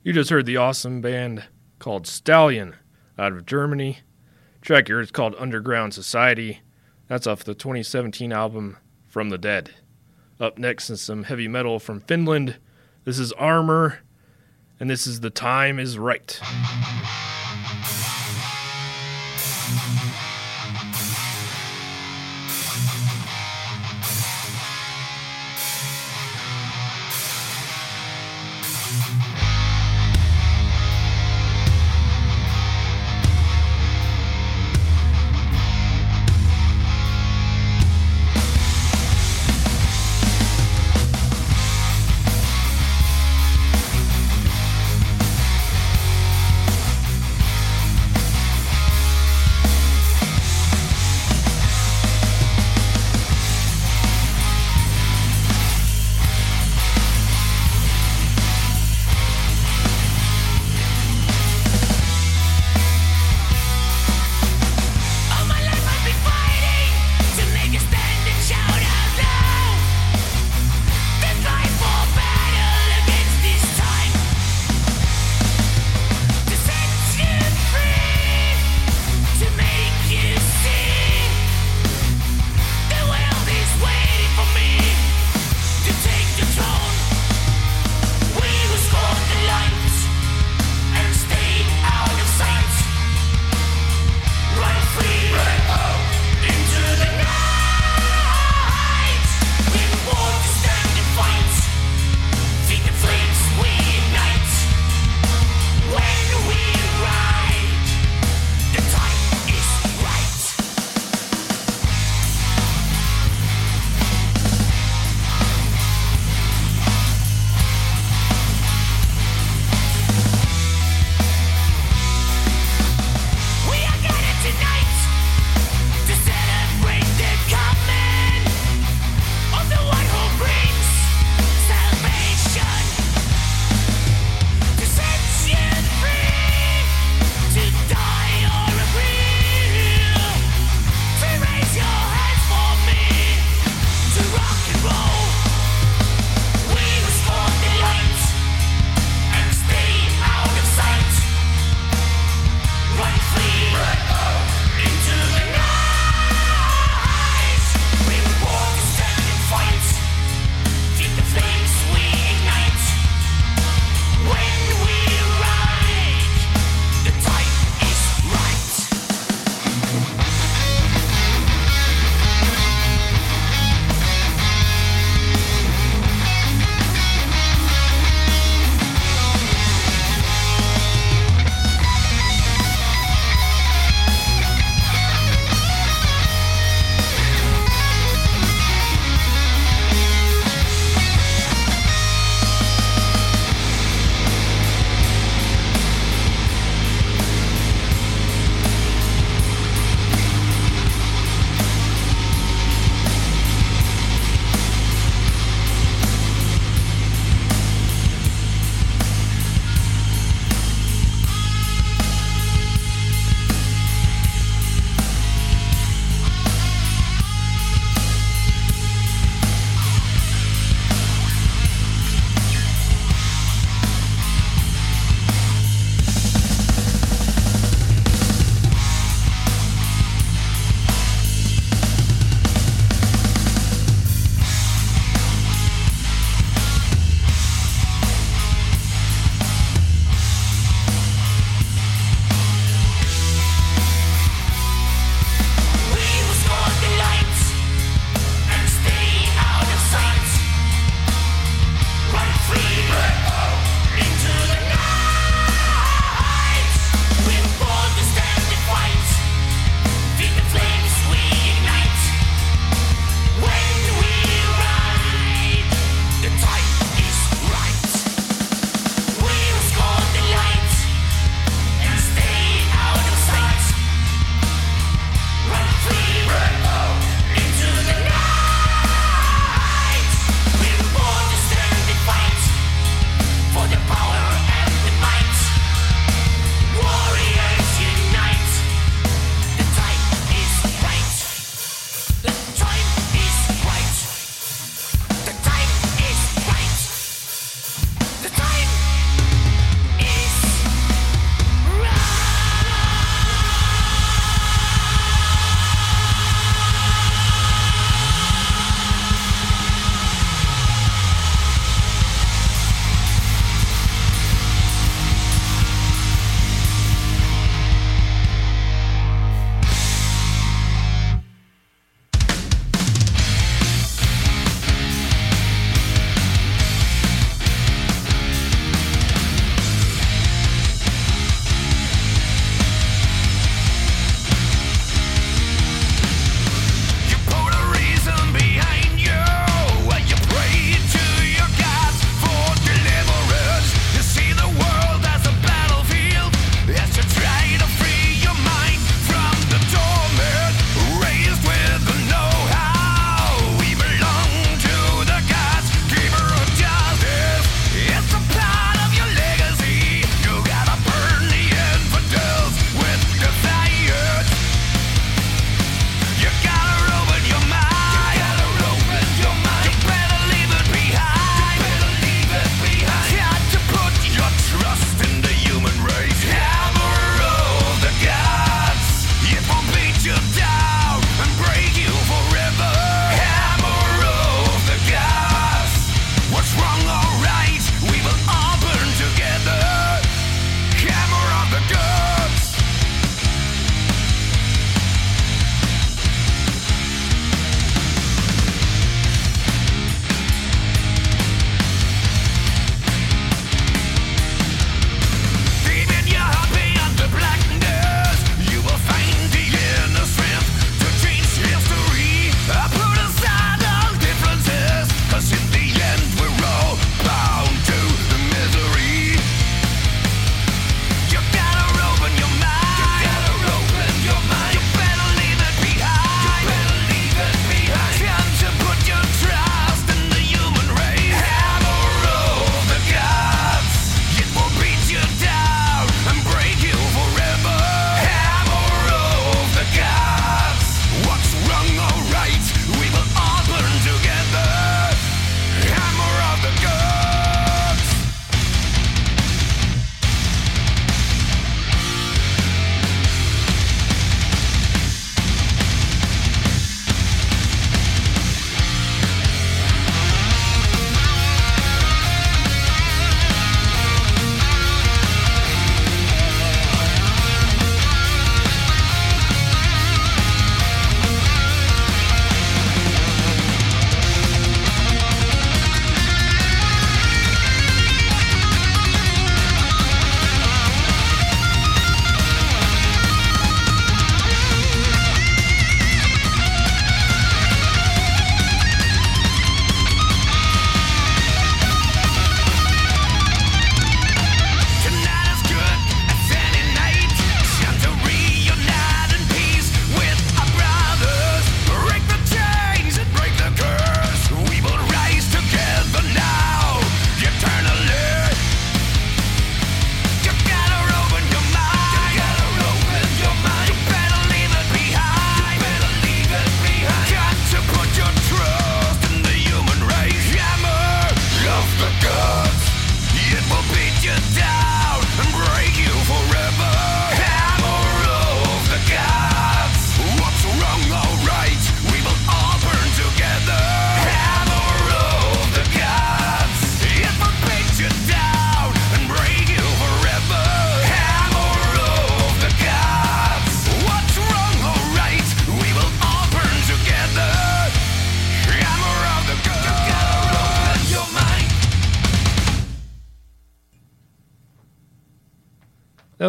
Speaker 1: You just heard the awesome band called Stallion out of Germany. track here is called Underground Society. That's off the 2017 album From the Dead. Up next is some heavy metal from Finland. This is Armor, and this is The Time is Right.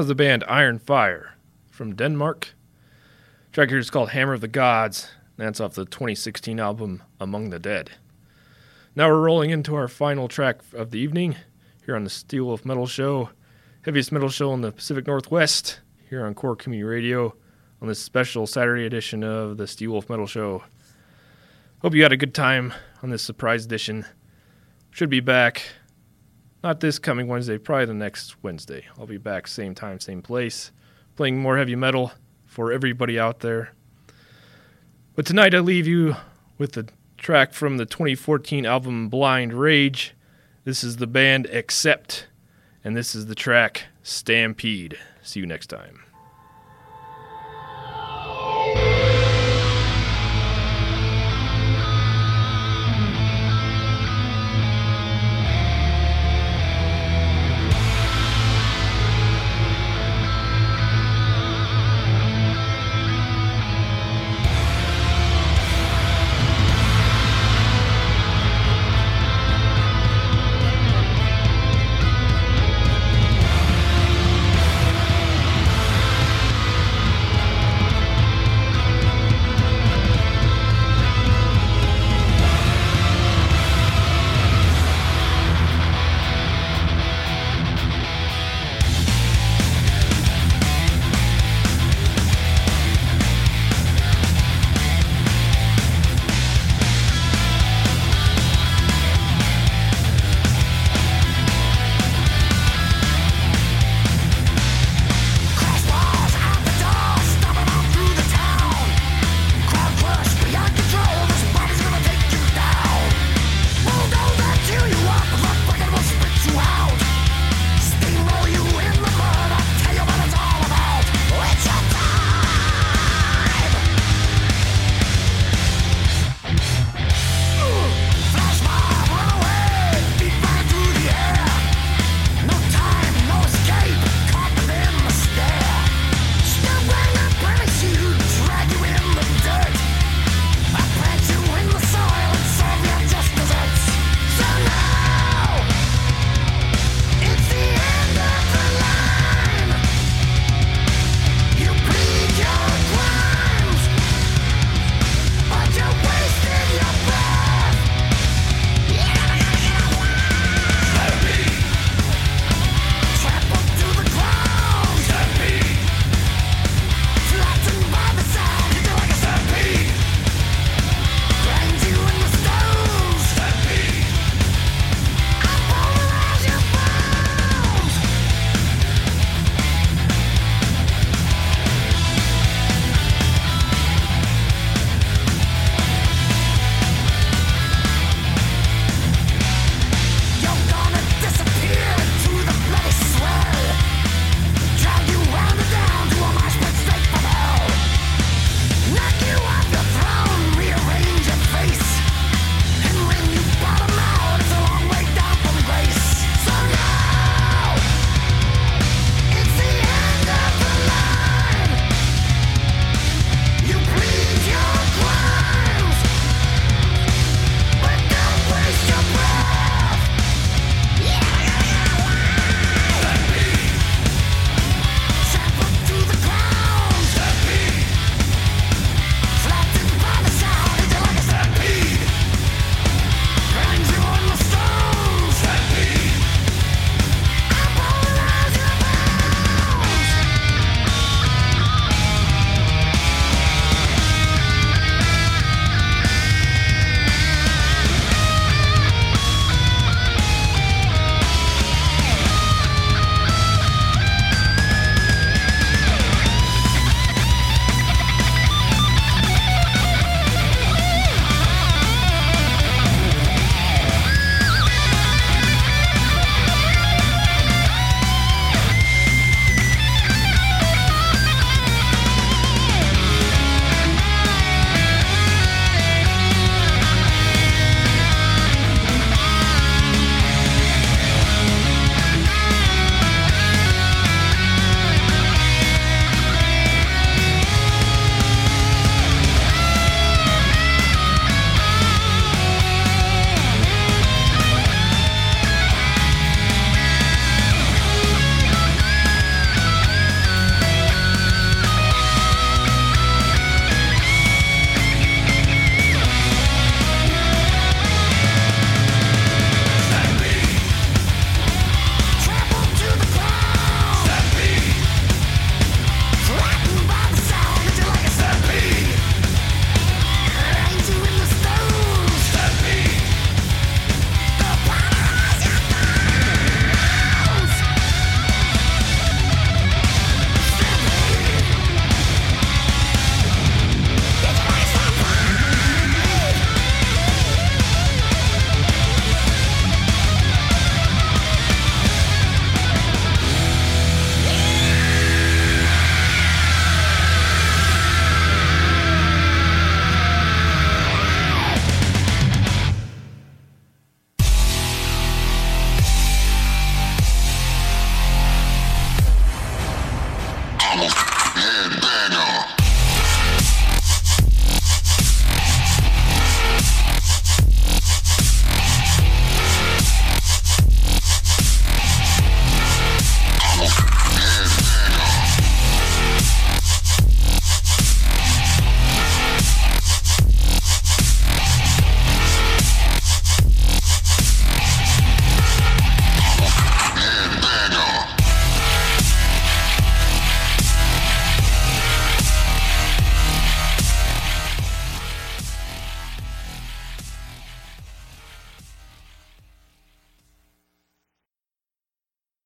Speaker 1: Was the band Iron Fire from Denmark. The track here is called Hammer of the Gods. and That's off the 2016 album Among the Dead. Now we're rolling into our final track of the evening here on the Steelwolf Metal Show, heaviest metal show in the Pacific Northwest, here on Core Community Radio on this special Saturday edition of the Steelwolf Metal Show. Hope you had a good time on this surprise edition. Should be back not this coming Wednesday, probably the next Wednesday. I'll be back same time, same place, playing more heavy metal for everybody out there. But tonight I leave you with the track from the 2014 album Blind Rage. This is the band Accept, and this is the track Stampede. See you next time.